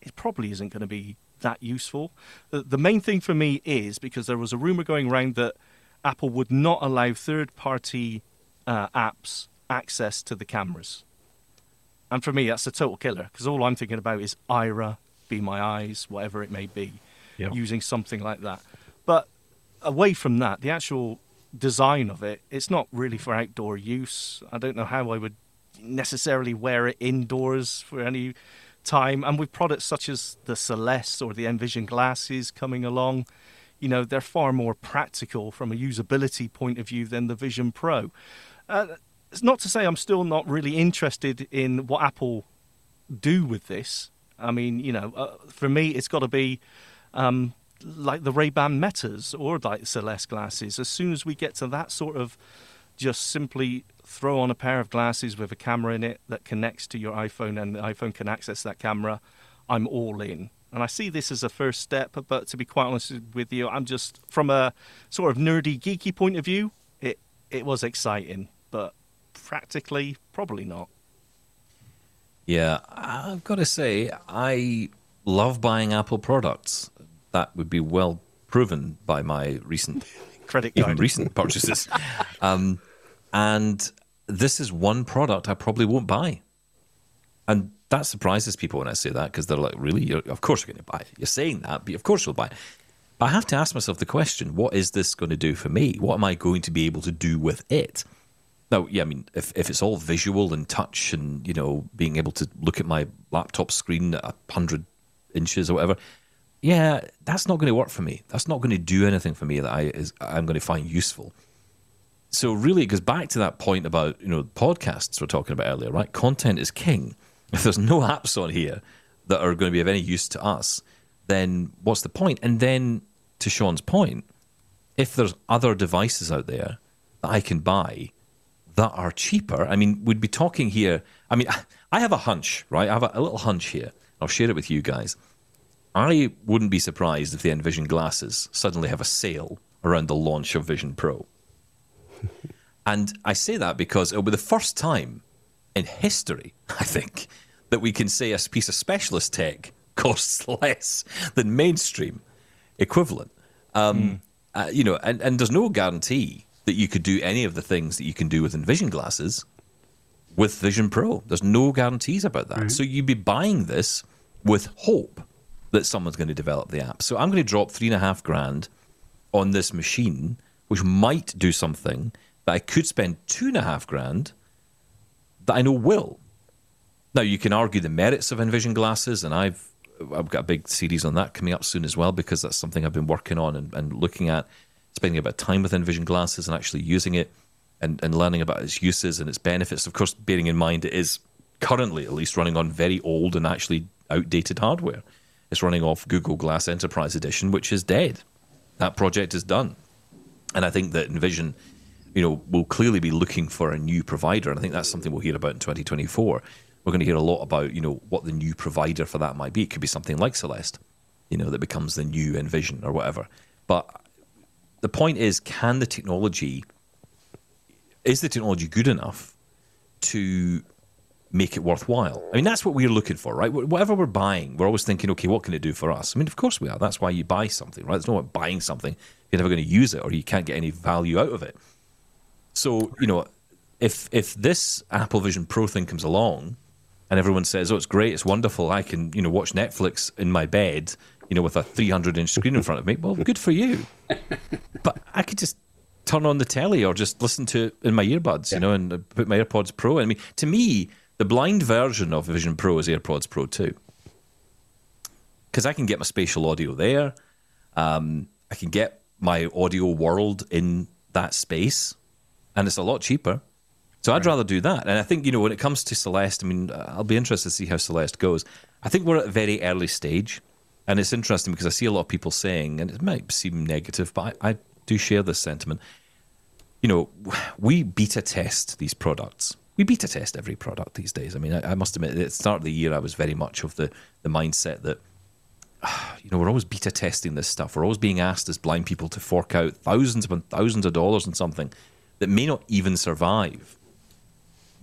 it probably isn't going to be that useful. The, main thing for me is because there was a rumor going around that Apple would not allow third party uh, apps access to the cameras. And for me, that's a total killer because all I'm thinking about is Aira, Be My Eyes, whatever it may be, Using something like that. But away from that, the actual design of it, it's not really for outdoor use. I don't know how I would necessarily wear it indoors for any time. And with products such as the Celeste or the Envision glasses coming along, you know, they're far more practical from a usability point of view than the Vision Pro. Uh, it's not to say I'm still not really interested in what Apple do with this. I mean, you know, uh, for me, it's got to be um, like the Ray Ban Metas or like Celeste glasses. As soon as we get to that sort of just simply throw on a pair of glasses with a camera in it that connects to your iPhone and the iPhone can access that camera, I'm all in. And I see this as a first step, but to be quite honest with you, I'm just from a sort of nerdy, geeky point of view, it it was exciting, but practically, probably not. Yeah, I've got to say, I love buying Apple products. That would be well proven by my recent, Credit even card. recent purchases. um, and this is one product I probably won't buy. And that surprises people when I say that because they're like, really? You're, of course you're going to buy it. You're saying that, but of course you'll buy it. But I have to ask myself the question what is this going to do for me? What am I going to be able to do with it? Now, yeah, I mean, if, if it's all visual and touch and, you know, being able to look at my laptop screen at 100 inches or whatever, yeah, that's not going to work for me. That's not going to do anything for me that I is, I'm going to find useful. So really, it goes back to that point about, you know, podcasts we're talking about earlier, right? Content is king. If there's no apps on here that are going to be of any use to us, then what's the point? And then, to Shaun's point, if there's other devices out there that I can buy that are cheaper, I mean, we'd be talking here. I mean, I have a hunch, right? I have a, a little hunch here. I'll share it with you guys. I wouldn't be surprised if the Envision glasses suddenly have a sale around the launch of Vision Pro. and I say that because it'll be the first time in history, I think, that we can say a piece of specialist tech costs less than mainstream equivalent. Um, uh, you know, and, and there's no guarantee that you could do any of the things that you can do with Envision glasses with Vision Pro. There's no guarantees about that. So you'd be buying this with hope that someone's going to develop the app. So I'm going to drop three and a half grand on this machine, which might do something that I could spend two and a half grand that I know will. Now you can argue the merits of Envision glasses, and I've I've got a big series on that coming up soon as well because that's something I've been working on and, and looking at, spending a bit of time with Envision glasses and actually using it and, and learning about its uses and its benefits. Of course, bearing in mind it is currently at least running on very old and actually outdated hardware. It's running off Google Glass Enterprise Edition, which is dead. That project is done. And I think that Envision, you know, will clearly be looking for a new provider. And I think that's something we'll hear about in 2024. We're going to hear a lot about, you know, what the new provider for that might be. It could be something like Celeste, you know, that becomes the new Envision or whatever. But the point is, can the technology, is the technology good enough to make it worthwhile? I mean, that's what we're looking for, right? Whatever we're buying, we're always thinking, okay, what can it do for us? I mean, of course we are. That's why you buy something, right? It's not about buying something you're never going to use it or you can't get any value out of it. So, you know, if if this Apple Vision Pro thing comes along and everyone says, "Oh, it's great, it's wonderful. I can, you know, watch Netflix in my bed, you know, with a 300-inch screen in front of me." Well, good for you. But I could just turn on the telly or just listen to it in my earbuds, you know, and uh, put my AirPods Pro. in. I mean, to me, the blind version of Vision Pro is AirPods Pro 2. Because I can get my spatial audio there. Um, I can get my audio world in that space, and it's a lot cheaper. So I'd rather do that. And I think, you know, when it comes to Celeste, I mean, I'll be interested to see how Celeste goes. I think we're at a very early stage. And it's interesting because I see a lot of people saying, and it might seem negative, but I, I do share this sentiment. You know, we beta test these products. We beta test every product these days. I mean, I, I must admit, at the start of the year, I was very much of the, the mindset that you know, we're always beta testing this stuff. We're always being asked as blind people to fork out thousands upon thousands of dollars on something that may not even survive.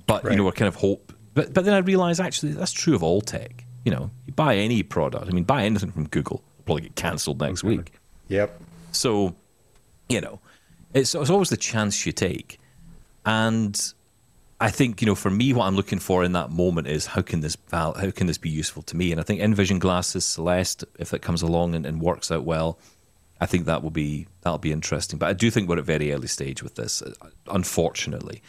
But you know, we're kind of hope. But but then I realize actually that's true of all tech. You know, you buy any product. I mean, buy anything from Google, it'll probably get cancelled next week. Yep. So, you know, it's, it's always the chance you take. And I think you know, for me, what I'm looking for in that moment is how can this how can this be useful to me? And I think Envision glasses, Celeste, if it comes along and, and works out well, I think that will be that'll be interesting. But I do think we're at very early stage with this, uh, unfortunately.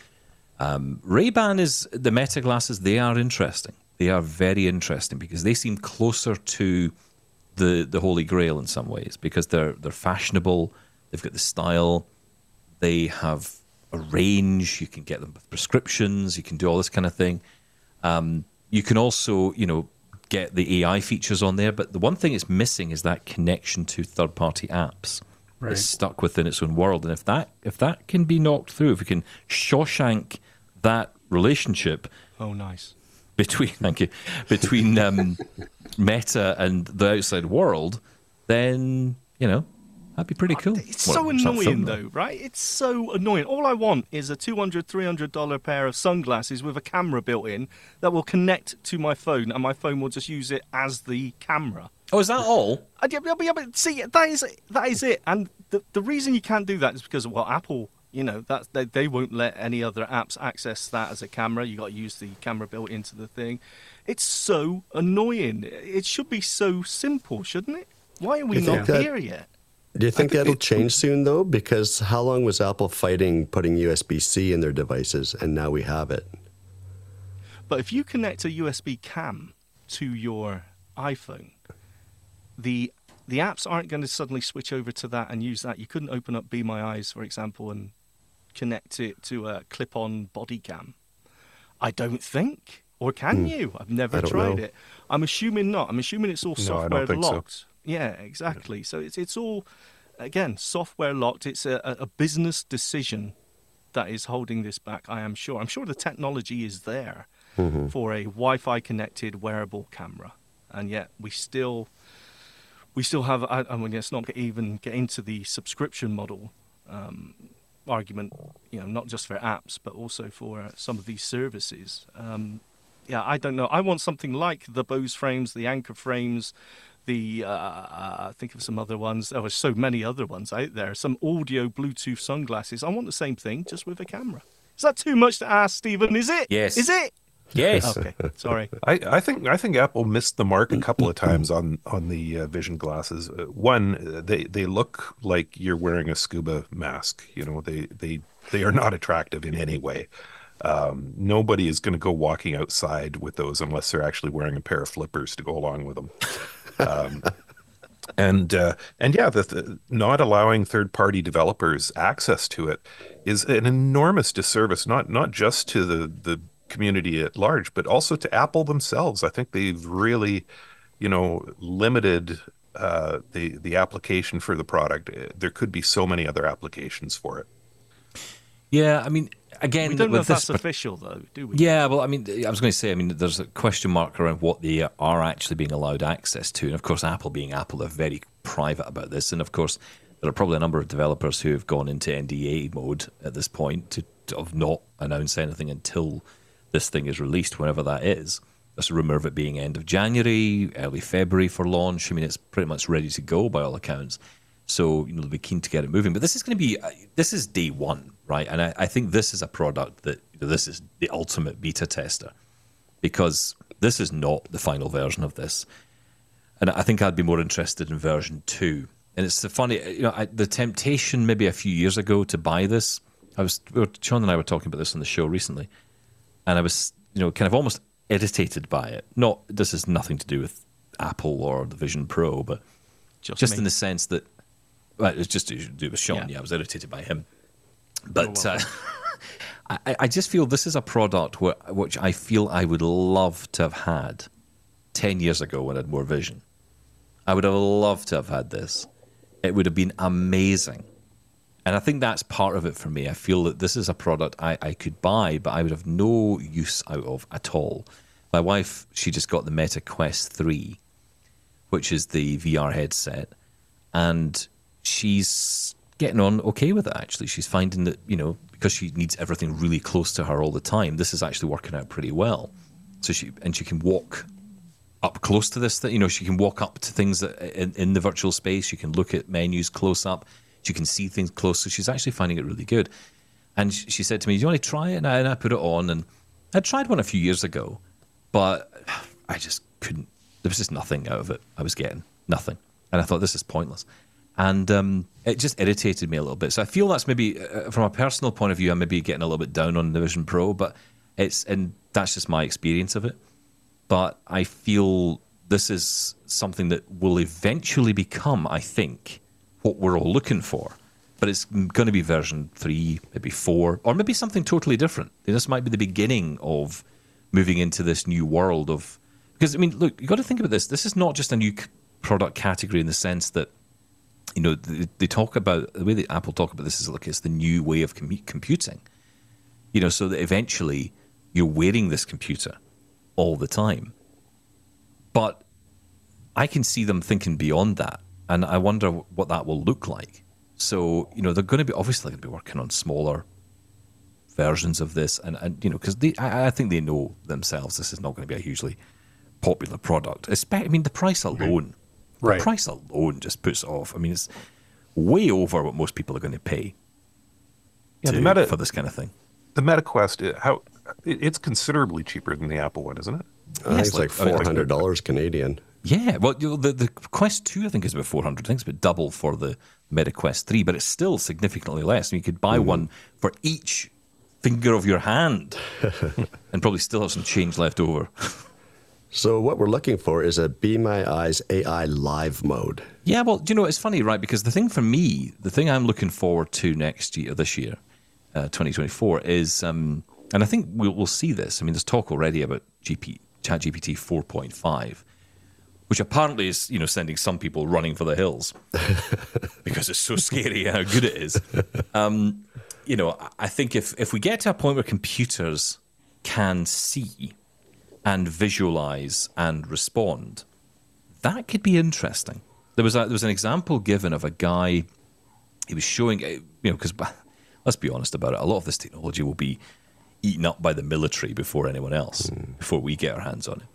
Um, Ray Ban is the Meta glasses. They are interesting. They are very interesting because they seem closer to the the Holy Grail in some ways because they're they're fashionable. They've got the style. They have a range. You can get them with prescriptions. You can do all this kind of thing. Um, you can also, you know, get the AI features on there. But the one thing it's missing is that connection to third-party apps. Right. It's stuck within its own world, and if that if that can be knocked through, if we can Shawshank that relationship Oh, nice. between thank you between um, Meta and the outside world, then you know that'd be pretty cool. It's Well, so it's annoying, though, right? It's so annoying. All I want is a $200, $300 pair of sunglasses with a camera built in that will connect to my phone, and my phone will just use it as the camera. Oh, is that all? Uh, yeah, but, yeah, but see, that is that is it. And the the reason you can't do that is because well, Apple, you know, that they, they won't let any other apps access that as a camera. You got to use the camera built into the thing. It's so annoying. It should be so simple, shouldn't it? Why are we not that- here yet? Do you think that'll change soon, though? Because how long was Apple fighting putting USB C in their devices, and now we have it? But if you connect a USB cam to your iPhone, the the apps aren't going to suddenly switch over to that and use that. You couldn't open up Be My Eyes, for example, and connect it to a clip-on body cam. I don't think. Or can hmm. you? I've never. I don't tried know. it. I'm assuming not. I'm assuming it's all No, I don't software locked. so. Yeah, exactly. So it's it's all again software locked. It's a, a business decision that is holding this back. I am sure. I'm sure the technology is there for a Wi-Fi connected wearable camera, and yet we still we still have. I, I mean, let's not get, even get into the subscription model um, argument. You know, not just for apps, but also for uh, some of these services. Um, yeah, I don't know. I want something like the Bose frames, the Anker frames, the uh, uh, think of some other ones. There are so many other ones out there. Some audio Bluetooth sunglasses. I want the same thing, just with a camera. Is that too much to ask, Steven? Is it? Yes. Is it? Yes. Okay. Sorry. I, I think I think Apple missed the mark a couple of times on on the uh, Vision glasses. Uh, one, uh, they they look like you're wearing a scuba mask. You know, they they they are not attractive in any way. Um, nobody is going to go walking outside with those unless they're actually wearing a pair of flippers to go along with them. Um, and uh, and yeah, the, the not allowing third party developers access to it is an enormous disservice. Not not just to the the community at large, but also to Apple themselves. I think they've really, you know, limited uh, the the application for the product. There could be so many other applications for it. Yeah, I mean, again, We don't know if this that's official, though, do we? Yeah, well, I mean, I was going to say, I mean, there's a question mark around what they are actually being allowed access to. And of course, Apple being Apple, they're very private about this. And of course, there are probably a number of developers who have gone into NDA mode at this point to, to have not announce anything until this thing is released, whenever that is. There's a rumor of it being end of January, early February for launch. I mean, it's pretty much ready to go by all accounts. So you know they'll be keen to get it moving. But this is going to be uh, this is day one, right? And I, I think this is a product that you know, this is the ultimate beta tester because this is not the final version of this. And I think I'd be more interested in version two. And it's the funny, you know, I, the temptation maybe a few years ago to buy this. I was Shaun and I were talking about this on the show recently, and I was you know kind of almost irritated by it. Not this has nothing to do with Apple or the Vision Pro, but Just, just in the sense that well, it's just to do with Shaun. Yeah. Yeah, I was irritated by him, but well. uh, I, I just feel this is a product where, which I feel I would love to have had ten years ago when I had more vision. I would have loved to have had this. It would have been amazing. And I think that's part of it for me. I feel that this is a product I, I could buy, but I would have no use out of at all. My wife, she just got the Meta Quest 3, which is the VR headset, and she's getting on okay with it, actually. She's finding that, you know, because she needs everything really close to her all the time, this is actually working out pretty well. So she, and she can walk up close to this thing. You know, she can walk up to things that, in, in the virtual space. She can look at menus close up. She can see things close. So she's actually finding it really good. And she said to me, "Do you want to try it?" And I, and I put it on, and I tried one a few years ago, but I just couldn't. There was just nothing out of it. I was getting nothing, and I thought this is pointless. And um, it just irritated me a little bit. So I feel that's maybe, uh, from a personal point of view, I'm maybe getting a little bit down on the Vision Pro, but it's and that's just my experience of it. But I feel this is something that will eventually become, I think, what we're all looking for. But it's going to be version three, maybe four, or maybe something totally different. This might be the beginning of moving into this new world of. Because, I mean, look, you've got to think about this. This is not just a new product category in the sense that, you know, they, they talk about the way that Apple talk about this is like it's the new way of commu- computing. You know, so that eventually you're wearing this computer all the time. But I can see them thinking beyond that, and I wonder what that will look like. So you know, they're going to be obviously going to be working on smaller versions of this, and, and you know, because I, I think they know themselves this is not going to be a hugely popular product. Especially, I mean, the price alone, Right. the price alone just puts it off. I mean, it's way over what most people are going to pay Yeah, to- the Meta- for this kind of thing. The MetaQuest, it- how it- it's considerably cheaper than the Apple one, isn't it? I think Yes, it's like like- four hundred dollars Canadian. Yeah, well, you know, the the Quest Two I think is about four hundred. I think it's about double for the Meta Quest Three, but it's still significantly less. I mean, you could buy mm-hmm. one for each finger of your hand, and probably still have some change left over. So what we're looking for is a Be My Eyes AI live mode. Yeah, well, you know it's funny, right? Because the thing for me, the thing I'm looking forward to next year, this year, uh, 2024, is, um, and I think we'll, we'll see this. I mean, there's talk already about GP, ChatGPT 4.5, which apparently is, you know, sending some people running for the hills because it's so scary how good it is. Um, you know, I- I think if if we get to a point where computers can see and visualize and respond, that could be interesting. There was a, there was an example given of a guy. He was showing, uh, you know, because let's be honest about it. A lot of this technology will be eaten up by the military before anyone else, before we get our hands on it.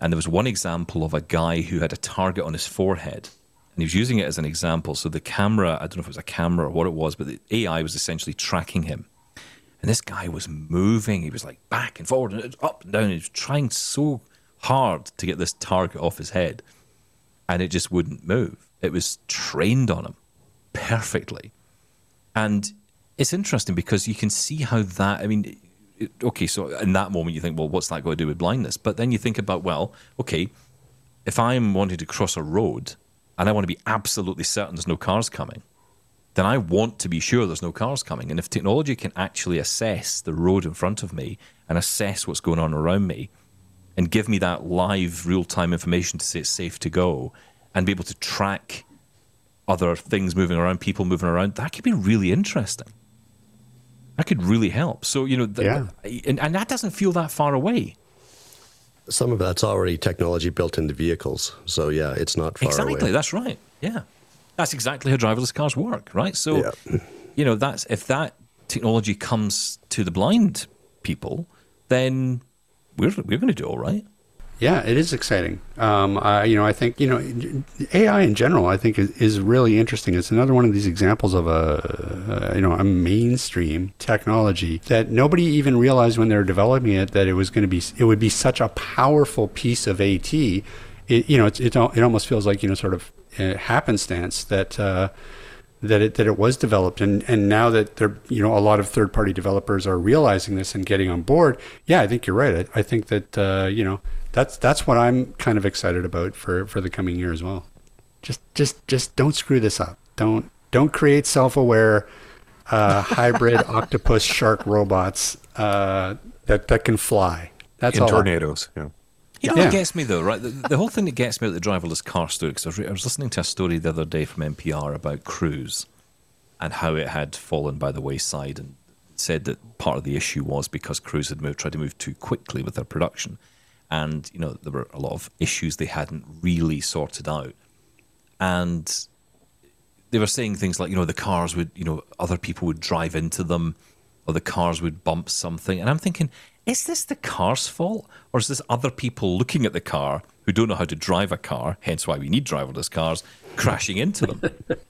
And there was one example of a guy who had a target on his forehead, and he was using it as an example. So the camera, I don't know if it was a camera or what it was, but the AI was essentially tracking him. And this guy was moving. He was like back and forward and up and down. He was trying so hard to get this target off his head. And it just wouldn't move. It was trained on him perfectly. And it's interesting because you can see how that, I mean, it, okay, so in that moment you think, well, what's that going to do with blindness? But then you think about, well, okay, if I'm wanting to cross a road and I want to be absolutely certain there's no cars coming, then I want to be sure there's no cars coming. And if technology can actually assess the road in front of me and assess what's going on around me and give me that live, real time information to say it's safe to go and be able to track other things moving around, people moving around, that could be really interesting. That could really help. So, you know, th- Yeah. and, and that doesn't feel that far away. Some of that's already technology built into vehicles. So yeah, it's not far away. exactly. away. That's right. Yeah. That's exactly how driverless cars work, right? So, Yeah. you know, that's if that technology comes to the blind people, then we're we're going to do all right. Yeah, it is exciting. Um, I, you know, I think you know, AI in general, I think is, is really interesting. It's another one of these examples of a, uh, you know, a mainstream technology that nobody even realized when they were developing it that it was going to be, it would be such a powerful piece of AT. It, you know, it's, it, it almost feels like you know, sort of happenstance that. Uh, that it that it was developed and and now that there you know a lot of third party developers are realizing this and getting on board yeah i think you're right i, I think that uh, you know that's that's what i'm kind of excited about for for the coming year as well just just just don't screw this up don't don't create self-aware uh, hybrid octopus shark robots uh, that that can fly that's in all I- tornadoes. Yeah. You know Yeah. what gets me though, right? The, the whole thing that gets me about the driverless car story, because I, was re- I was listening to a story the other day from NPR about Cruise and how it had fallen by the wayside, and said that part of the issue was because Cruise had moved, tried to move too quickly with their production, and you know there were a lot of issues they hadn't really sorted out, and they were saying things like, you know, the cars would, you know, other people would drive into them or the cars would bump something. And I'm thinking, is this the car's fault? Or is this other people looking at the car who don't know how to drive a car, hence why we need driverless cars, crashing into them?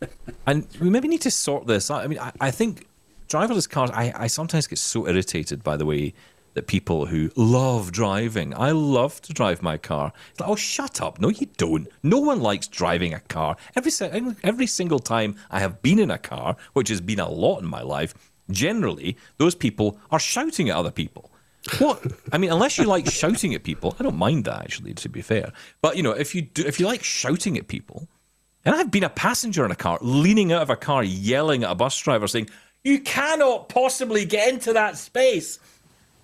and we maybe need to sort this out. I mean, I, I think driverless cars. I, I sometimes get so irritated by the way that people who love driving. I love to drive my car. It's like, oh, shut up! No, you don't. No one likes driving a car. Every every single time I have been in a car, which has been a lot in my life, generally those people are shouting at other people. What I mean, unless you like shouting at people, I don't mind that actually. To be fair, but you know, if you do, if you like shouting at people, and I've been a passenger in a car, leaning out of a car, yelling at a bus driver, saying, "You cannot possibly get into that space."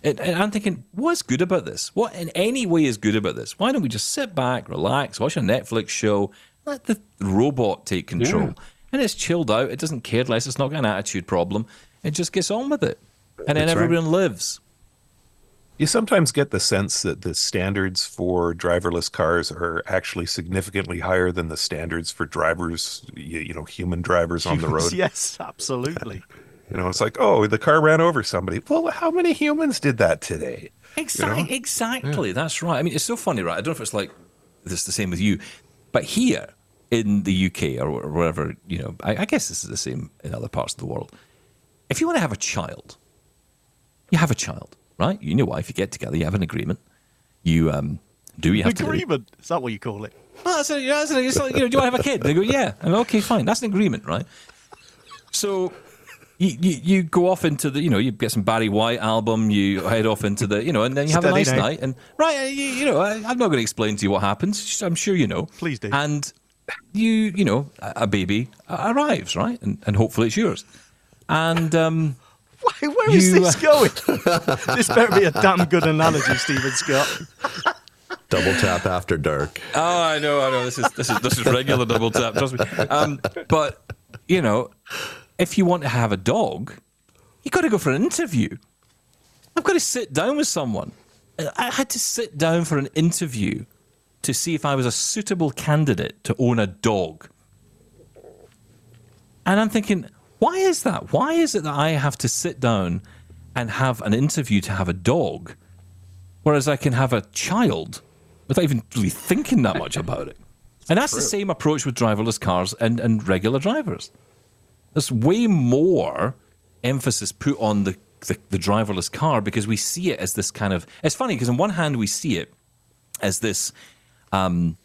And, and I'm thinking, what's good about this? What in any way is good about this? Why don't we just sit back, relax, watch a Netflix show, let the robot take control, Yeah. and it's chilled out. It doesn't care less. It's not got an attitude problem. It just gets on with it, and then That's right. everyone lives. You sometimes get the sense that the standards for driverless cars are actually significantly higher than the standards for drivers, you, you know, human drivers on the road. Yes, absolutely. You know, it's like, oh, the car ran over somebody. Well, how many humans did that today? Exactly. Exactly. That's right. I mean, it's so funny, right? I don't know if it's like this the same with you, but here in the UK or wherever, you know, I, I guess this is the same in other parts of the world. If you want to have a child, you have a child, right? You and your wife, you get together, you have an agreement. You um, do you have to do. Agreement. Is that what you call it? Well, that's a, that's a, it's like, you know, do you want to have a kid? They go, yeah. And okay, fine. That's an agreement, right? So you, you, you go off into the, you know, you get some Barry White album, you head off into the, you know, and then you have a nice now. night. And right, uh, you, you know, I, I'm not going to explain to you what happens. I'm sure you know. Please do. And you, you know, a, a baby arrives, right? And, and hopefully it's yours. And um, Why, where is You, this going? this better be a damn good analogy, Steven Scott. Double tap after dark. Oh, I know, I know. This is this is this is regular double tap. Trust me. Um, but you know, if you want to have a dog, you got to go for an interview. I've got to sit down with someone. I had to sit down for an interview to see if I was a suitable candidate to own a dog. And I'm thinking, why is that? Why is it that I have to sit down and have an interview to have a dog, whereas I can have a child without even really thinking that much about it? And that's the same approach with driverless cars and, and regular drivers. There's way more emphasis put on the, the, the driverless car because we see it as this kind of. It's funny because on one hand we see it as this um,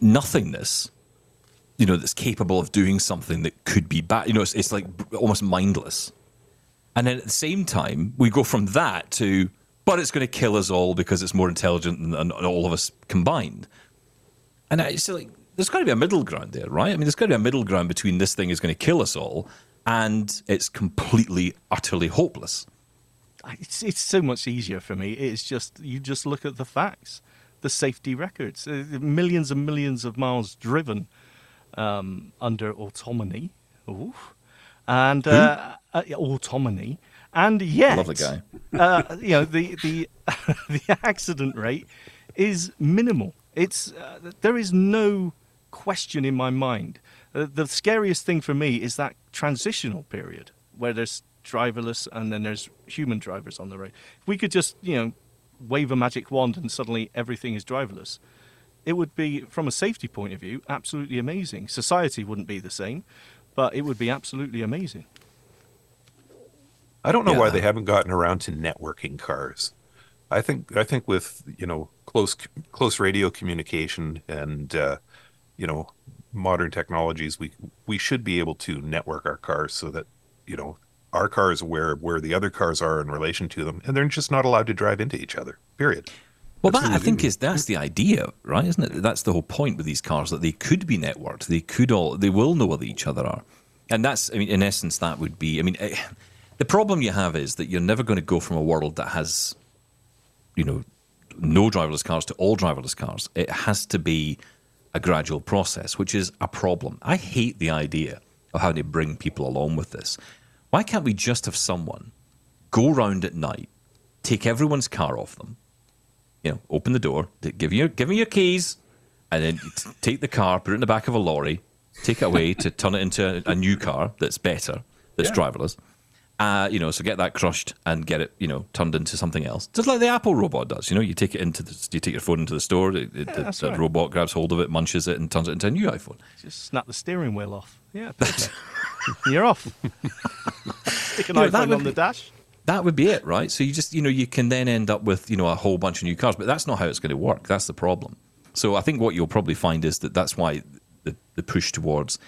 nothingness, you know, that's capable of doing something that could be bad. You know, it's, it's like almost mindless. And then at the same time, we go from that to, but it's going to kill us all because it's more intelligent than, than all of us combined. And it's like, there's got to be a middle ground there, right? I mean, there's got to be a middle ground between this thing is going to kill us all and it's completely, utterly hopeless. It's, it's so much easier for me. It's just, you just look at the facts, the safety records, uh, millions and millions of miles driven um, under autonomy. Ooh. And uh, uh, autonomy. And yet, Lovely guy. uh, you know, the, the, the accident rate is minimal. It's, uh, there is no question in my mind. Uh, the scariest thing for me is that transitional period where there's driverless and then there's human drivers on the road. If we could just, you know, wave a magic wand and suddenly everything is driverless, it would be, from a safety point of view, absolutely amazing. Society wouldn't be the same, but it would be absolutely amazing. I don't know why they haven't gotten around to networking cars. I think I think with you know close close radio communication and uh, you know modern technologies, we we should be able to network our cars so that you know our car is aware of where the other cars are in relation to them, and they're just not allowed to drive into each other. Period. Well, that I think is that's the idea, right? Isn't it? That's the whole point with these cars that they could be networked. They could all, they will know where each other are, and that's, I mean, in essence, that would be. I mean, eh, the problem you have is that you're never going to go from a world that has, you know, no driverless cars to all driverless cars. It has to be a gradual process, which is a problem. I hate the idea of having to bring people along with this. Why can't we just have someone go round at night, take everyone's car off them? You know, open the door, give you give me your keys, and then t- take the car, put it in the back of a lorry, take it away to turn it into a, a new car that's better, that's driverless. Uh, you know, so get that crushed and get it, you know, turned into something else, just like the Apple robot does. You know, you take it into the, you take your phone into the store, it, it- the, the right. robot grabs hold of it, munches it, and turns it into a new iPhone. Just snap the steering wheel off. Yeah. You're off. Stick an You know, iPhone on the dash. That would be it, right? So you just, you know, you can then end up with, you know, a whole bunch of new cars, but that's not how it's going to work. That's the problem. So I think what you'll probably find is that that's why the, the push towards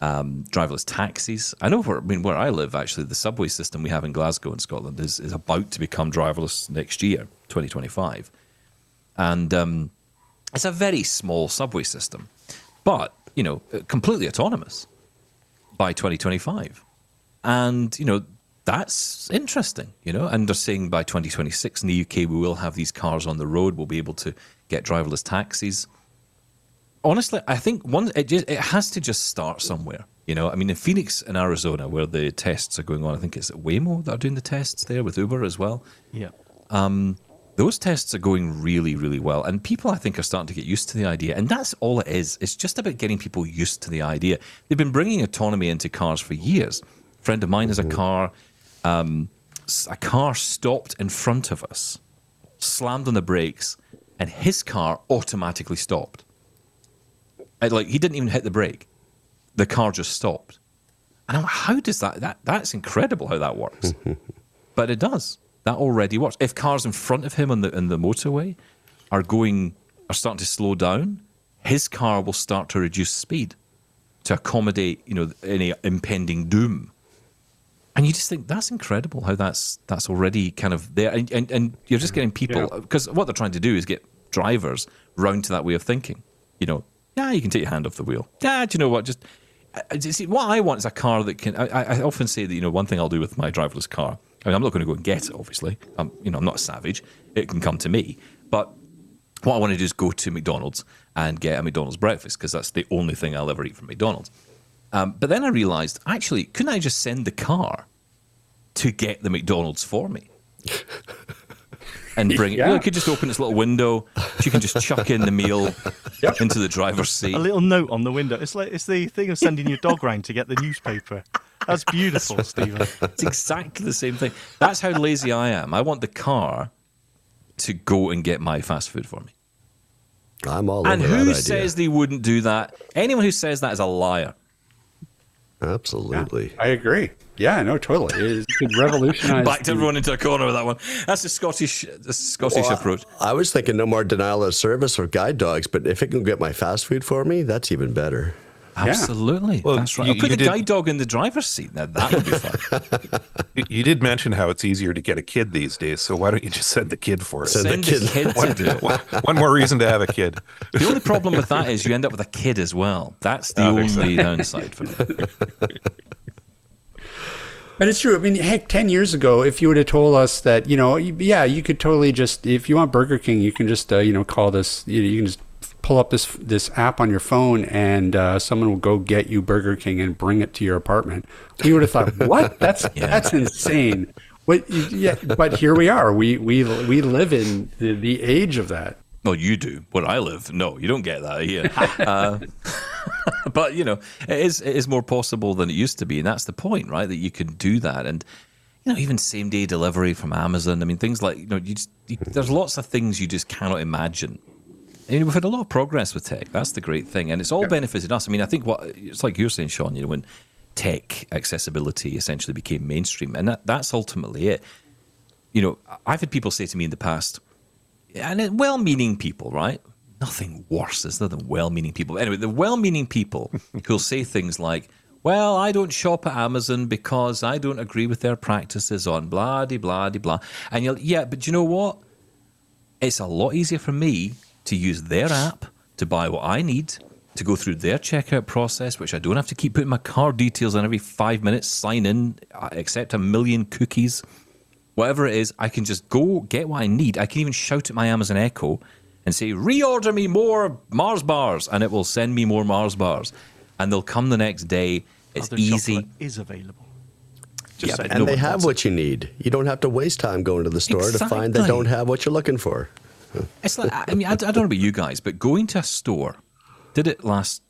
um, driverless taxis. I know where, I mean, where I live, actually, the subway system we have in Glasgow in Scotland is, is about to become driverless next year, 2025. And um, it's a very small subway system, but, you know, completely autonomous by 2025 and you know that's interesting you know and they're saying by 2026 in the uk we will have these cars on the road we'll be able to get driverless taxis honestly i think one it, just, it has to just start somewhere you know i mean in phoenix in arizona where the tests are going on i think it's at waymo that are doing the tests there with uber as well Yeah. Um, those tests are going really, really well. And people, I think, are starting to get used to the idea. And that's all it is. It's just about getting people used to the idea. They've been bringing autonomy into cars for years. A friend of mine has a car. Um, a car stopped in front of us, slammed on the brakes, and his car automatically stopped. And, like he didn't even hit the brake. The car just stopped. And I'm how does that, that? That's incredible how that works. but it does. That already works. If cars in front of him on the in the motorway are going are starting to slow down, his car will start to reduce speed to accommodate you know any impending doom. And you just think that's incredible how that's that's already kind of there, and and, and you're just mm. getting people because what they're trying to do is get drivers round to that way of thinking. You know, yeah, you can take your hand off the wheel. Yeah, do you know what? Just uh, I- I- see, what I want is a car that can. I, I I often say that you know one thing I'll do with my driverless car. I mean, I'm not going to go and get it. Obviously, I'm you know I'm not a savage. It can come to me, but what I want to do is go to McDonald's and get a McDonald's breakfast because that's the only thing I'll ever eat from McDonald's. Um, but then I realised, actually, couldn't I just send the car to get the McDonald's for me? And bring it. Yeah. Well, I could just open its little window. You can just chuck in the meal into the driver's seat. A little note on the window. It's like it's the thing of sending your dog round to get the newspaper. That's beautiful, Steven. It's exactly the same thing. That's how lazy I am. I want the car to go and get my fast food for me. I'm all And over who that idea. says they wouldn't do that? Anyone who says that is a liar. Absolutely. I agree. Yeah, no, totally. It, is- it could revolutionize. Back to the- everyone into a corner with that one. That's the Scottish, the Scottish Well, approach. I was thinking no more denial of service or guide dogs, but if it can get my fast food for me, that's even better. Absolutely, Well, that's right. you- I'll put you the did- guide dog in the driver's seat. Now that would be fun. You- You did mention how it's easier to get a kid these days, so why don't you just send the kid for it? Send the Send the kid. kid to do it. one, one more reason to have a kid. The only problem with that is you end up with a kid as well. That's the there's only downside for me. But it's true. I mean, heck, 10 years ago, if you would have told us that, you know, yeah, you could totally just, if you want Burger King, you can just, uh, you know, call this, you, know, you can just pull up this this app on your phone and uh, someone will go get you Burger King and bring it to your apartment. You would have thought, what? That's that's insane. What, yeah, but here we are. We we we live in the, the age of that. Well, you do. Where I live, no, you don't get that here. uh, but you know, it is it is more possible than it used to be, and that's the point, right? That you can do that, and you know, even same day delivery from Amazon. I mean, things like you know, you just you, there's lots of things you just cannot imagine. I mean, we've had a lot of progress with tech. That's the great thing, and it's all benefited us. I mean, I think what it's like you're saying, Shaun. You know, when tech accessibility essentially became mainstream, and that, that's ultimately it. You know, I've had people say to me in the past, and it- well-meaning people, right? Nothing worse is there than well-meaning people. Anyway, the well-meaning people who'll say things like, "Well, I don't shop at Amazon because I don't agree with their practices on blah de blah de blah," and you're yeah, but you know what? It's a lot easier for me to use their app to buy what I need, to go through their checkout process, which I don't have to keep putting my card details in every five minutes, sign in, uh, accept a million cookies, whatever it is. I can just go get what I need. I can even shout at my Amazon Echo and say, reorder me more Mars bars, and it will send me more Mars bars. And they'll come the next day. It's Other easy. is available. Just Yeah, And No they have wants what you need. You don't have to waste time going to the store to find they don't have what you're looking for. It's like I mean I, I don't know about you guys, but going to a store, did it last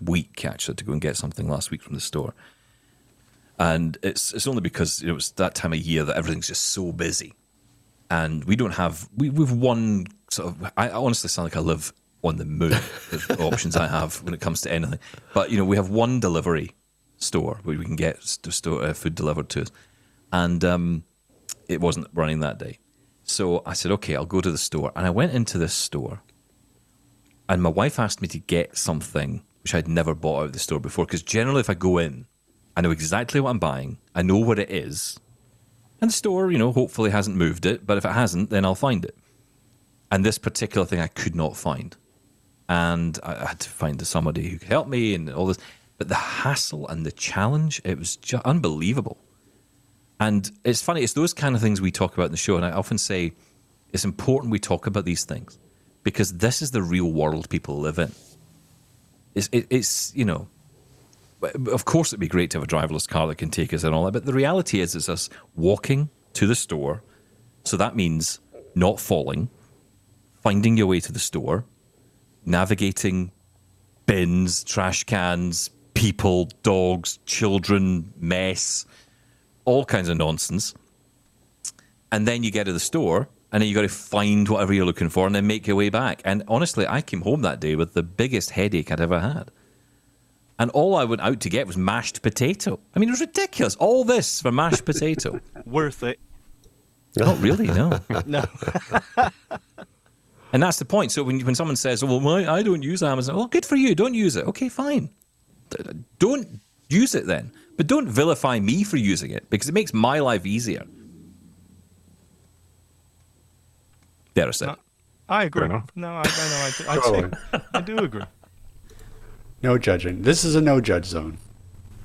week actually to go and get something last week from the store, and it's it's only because it was that time of year that everything's just so busy, and we don't have we we've one sort of I, honestly sound like I live on the moon the options I have when it comes to anything, but you know we have one delivery store where we can get st- store uh, food delivered to us. and um, it wasn't running that day. So I said, okay, I'll go to the store. And I went into this store, and my wife asked me to get something which I'd never bought out of the store before. Because generally, if I go in, I know exactly what I'm buying, I know what it is, and the store, you know, hopefully hasn't moved it. But if it hasn't, then I'll find it. And this particular thing I could not find. And I had to find somebody who could help me and all this. But the hassle and the challenge, it was just unbelievable. And it's funny, it's those kind of things we talk about in the show. And I often say it's important we talk about these things because this is the real world people live in. It's, it, it's you know, of course it'd be great to have a driverless car that can take us and all that. But the reality is, it's us walking to the store. So that means not falling, finding your way to the store, navigating bins, trash cans, people, dogs, children, mess, all kinds of nonsense. And then you get to the store and then you got to find whatever you're looking for and then make your way back. And honestly, I came home that day with the biggest headache I'd ever had. And all I went out to get was mashed potato. I mean, it was ridiculous. All this for mashed potato. Worth it. Not really, no. No. And that's the point. So when when someone says, "Well, my, I don't use Amazon," well, good for you. Don't use it. Okay, fine. Don't use it then, but don't vilify me for using it because it makes my life easier. There I said. No. I agree. No, I, I know. I do, I, Totally. do, I do agree. No judging. This is a no judge zone.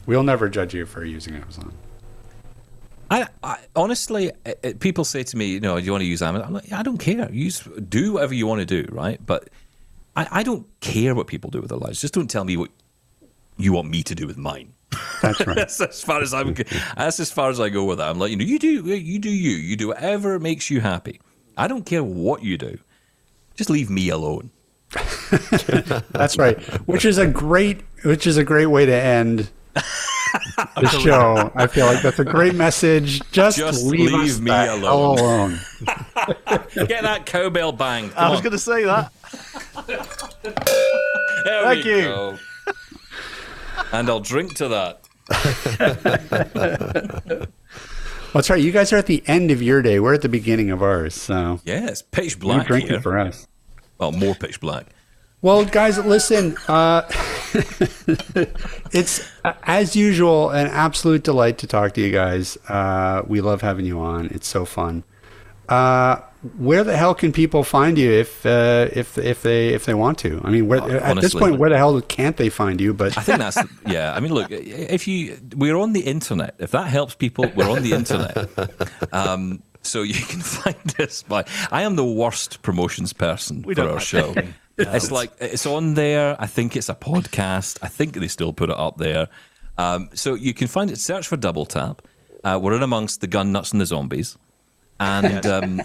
We'll never judge you for using Amazon. I, I honestly, uh, uh, people say to me, you know, do you want to use Amazon? I'm like, I don't care. Use do whatever you want to do, right? But I, I don't care what people do with their lives. Just don't tell me what you want me to do with mine. That's right. that's as far as I'm. That's as far as I go with that. I'm like, you know, you do, you do you. You do whatever makes you happy. I don't care what you do. Just leave me alone. That's right. Which is a great, which is a great way to end the show. I feel like that's a great message. Just, Just leave, leave us me the hell alone. alone. Get that cowbell banged. I was going to say that. There Thank we you. go. And I'll drink to that. That's right. You guys are at the end of your day. We're at the beginning of ours. So Yeah, it's pitch black drinking here. for us. well, more pitch black. Well, guys, listen. Uh, it's as usual an absolute delight to talk to you guys. Uh, we love having you on. It's so fun. Uh, where the hell can people find you if uh, if if they if they want to? I mean, where, at this point, where the hell can't they find you? But I think that's yeah. I mean, look, if you we're on the internet. If that helps people, we're on the internet. Um, so you can find us by. I am the worst promotions person We for our like show. It's like it's on there. I think it's a podcast. I think they still put it up there. Um, so you can find it. Search for Double Tap. Uh, we're in amongst the gun nuts and the zombies, and um,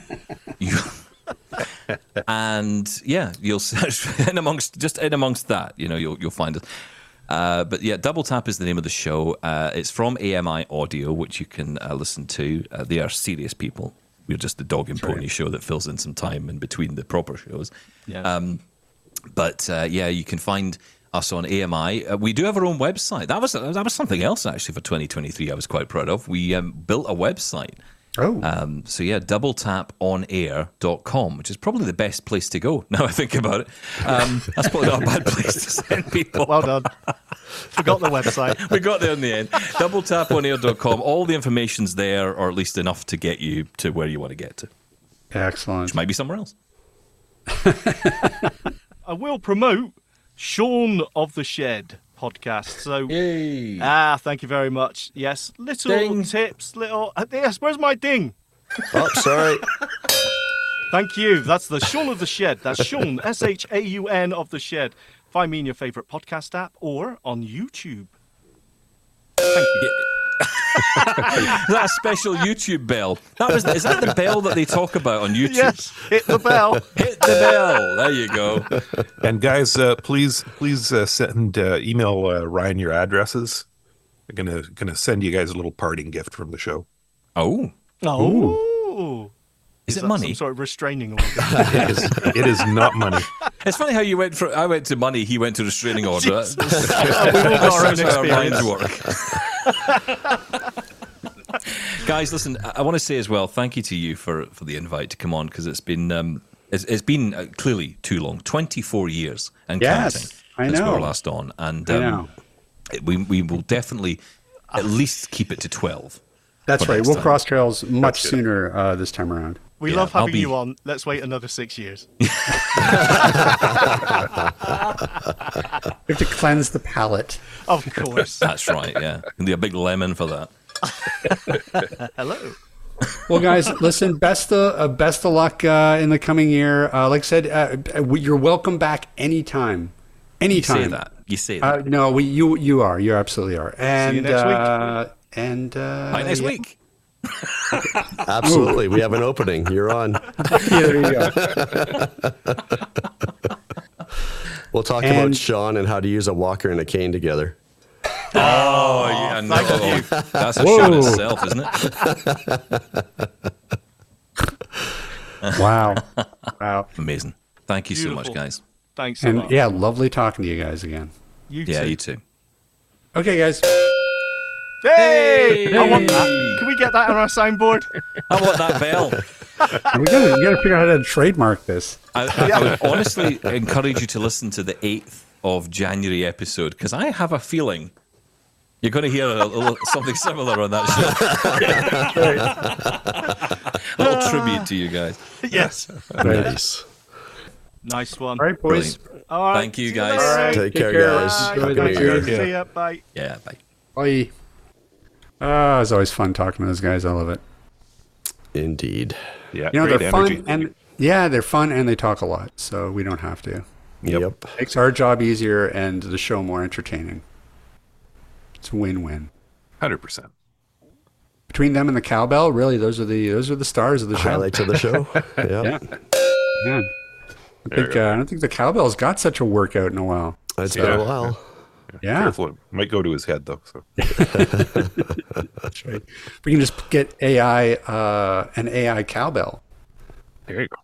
you. and yeah, you'll search in amongst just in amongst that. You know, you'll you'll find us. Uh, but yeah, Double Tap is the name of the show. Uh, it's from AMI Audio, which you can uh, listen to. Uh, they are serious people. We're just the dog and pony show that fills in some time in between the proper shows. Yeah. Um, but uh, yeah, you can find us on AMI. Uh, we do have our own website. That was that was something else actually for 2023. I was quite proud of. We um, built a website. Oh, Um, so yeah, doubletaponair.com, which is probably the best place to go. Now I think about it, um, that's probably not a bad place to send people. well done. Forgot the website. we got there in the end. Doubletaponair.com. All the information's there, or at least enough to get you to where you want to get to. excellent. Which might be somewhere else. I will promote Shaun of the Shed podcast. So, Yay! ah, thank you very much. Yes, little Ding. tips, little. Uh, yes, where's my ding? Oh, sorry. Thank you. That's the Shaun of the Shed. That's Shaun, S H A U N of the Shed. Find me in your favourite podcast app or on YouTube. Thank you. That special YouTube bell. That was is that the bell that they talk about on YouTube? Yes, hit the bell. Hit the bell. There you go. And guys, uh, please please uh, send uh, email uh, Ryan your addresses. I'm gonna gonna send you guys a little parting gift from the show. Oh, Oh. Is it money? Some sort of restraining order. It is it is not money. It's funny how you went from I went to money, he went to restraining order. We've all got our own how our minds experience. work. Guys, listen, I, I want to say as well, thank you to you for, for the invite to come on because it's been um, it's, it's been uh, clearly too long 24 years and Yes, counting I since we know. were last on. And I um, know. it- we, we will definitely at least keep it to 12. That's right. We'll time. cross trails much sooner uh, this time around. We Yeah, love having be- you on. Let's wait another six years. We have to cleanse the palate. Of course. That's right, yeah. Can be a big lemon for that. Hello. Well, guys, listen. Best of uh, best of luck uh, in the coming year. Uh, like I said, uh, uh, you're welcome back anytime. Anytime. You Anytime. say that. You say that. Uh, no, we you you are you absolutely are. And you next week. uh, and uh, Bye next yeah. week. Absolutely. We have an opening. You're on. Yeah, there you go. We'll talk And- about Shaun and how to use a walker and a cane together. Oh, yeah, oh, no. thank That's a Whoa. show in itself, isn't it? Wow, wow. Amazing. Thank you so much, guys. Thanks so And much. yeah, lovely talking to you guys again. You Yeah, too. you too. Okay, guys. Hey! I want that. Can we get that on our signboard? I want that bell. We gotta we gotta figure out how to trademark this. I, I, I would honestly encourage you to listen to the 8th of January episode because I have a feeling you're going to hear a, little, something similar on that show. a little tribute to you guys. yes. Nice. Nice one. All right, boys. All right. Thank you, See guys. later. Take, Take care, care. guys. Bye. Happy New Year. year. See ya. Bye. Yeah, bye. Bye. Ah, it's always fun talking to those guys. I love it. Indeed. Yeah, You know, they're energy. fun and yeah, they're fun and they talk a lot, so we don't have to. Yep. Yep. Makes our job easier and the show more entertaining. It's a win-win. Hundred percent. Between them and the cowbell, really, those are the those are the stars of the show. Highlights of the show. Yeah, Yeah. yeah. I think uh, I don't think the cowbell's got such a workout in a while. It's been a while. Yeah, Careful, it might go to his head though. So that's right. We can just get AI uh, an AI cowbell. there you go.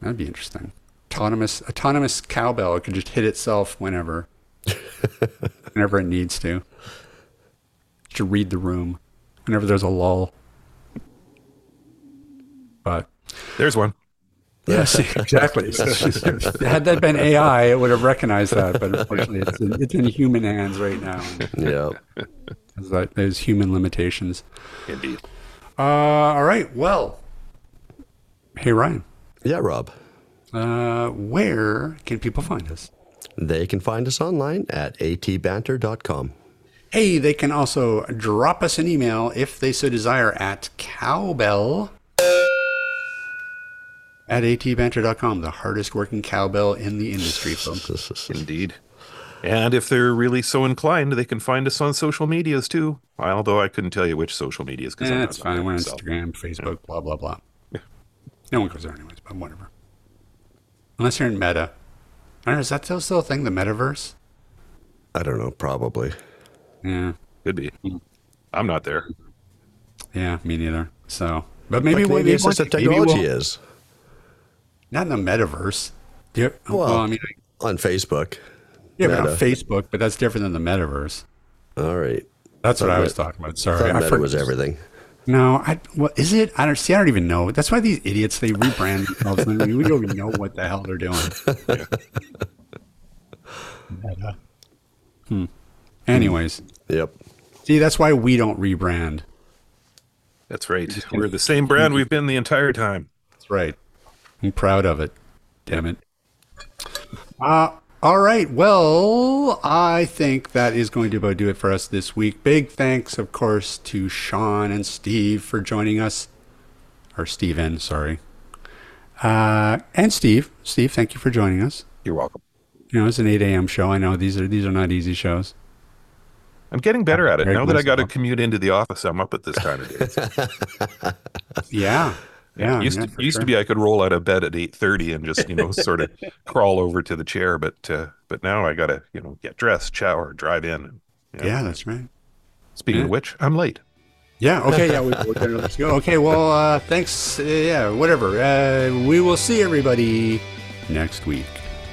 That'd be interesting. Autonomous autonomous cowbell. It can just hit itself whenever, whenever it needs to. To read the room, whenever there's a lull. But There's one. Yes, exactly. So, had that been AI, it would have recognized that. But unfortunately, it's in, it's in human hands right now. Yeah. There's There's human limitations. Indeed. Uh, all right. Well, hey Ryan, Yeah, Rob. uh, where can people find us? They can find us online at atbanter.com. Hey, they can also drop us an email if they so desire at cowbell at atbanter.com, the hardest working cowbell in the industry, folks. Indeed. And if they're really so inclined, they can find us on social medias too. Although I couldn't tell you which social medias because Eh, that's fine. We're on. Instagram, Facebook, blah, blah, blah. No one goes there anyways, but whatever. Unless you're in Meta. I don't know, is that still, still a thing, the metaverse? I don't know, probably. Yeah. Could be. I'm not there. Yeah, me neither. So, but maybe, Maybe, we'll- maybe it's just maybe the technology we'll- is. Not in the metaverse. Yeah, well, Well, I mean, on Facebook. yeah, but on Facebook, but that's different than the metaverse. All right. That's what I was Meta- talking about. Sorry, thought I Meta forgot- was everything. No, I what is it? I don't see. I don't even know. That's why these idiots they rebrand themselves. and we don't even know what the hell they're doing. Meta. Hmm. Anyways, Yep. see, that's why we don't rebrand. That's right. We're the same brand we've been the entire time. That's right. I'm proud of it. Damn it. Uh, all right. Well, I think that is going to about do it for us this week. Big thanks, of course, to Shaun and Steve for joining us. Or Steven, sorry. Uh, and Steve. Steve, thank you for joining us. You're welcome. You know, it's an 8 a.m. show. I know these are these are not easy shows. I'm getting better at it. Very Now that I got to commute into the office, I'm up at this time of day. Yeah. Yeah. used yeah, to, for used sure. to be I could roll out of bed at 8:30 and just, you know, sort of crawl over to the chair, but uh, but now I got to, you know, get dressed, shower, drive in. And, you know. Yeah, that's right. Speaking Yeah. of which, I'm late. Yeah. Okay. Yeah. We, we're let's go. Okay. Well, uh, thanks. Uh, yeah. Whatever. Uh, we will see everybody next week.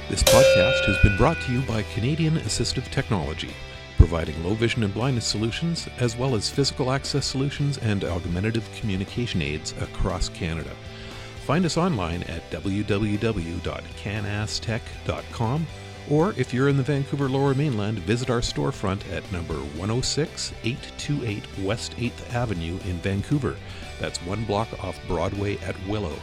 This podcast has been brought to you by Canadian Assistive Technology, providing low vision and blindness solutions, as well as physical access solutions and augmentative communication aids across Canada. Find us online at www.canasstech.com, or if you're in the Vancouver Lower Mainland, visit our storefront at number 106 828 West 8th Avenue in Vancouver. That's one block off Broadway at Willow.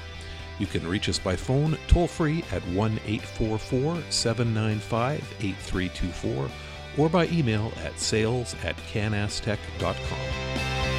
You can reach us by phone toll free at 1 844 795 8324 or by email at sales at canasstech.com.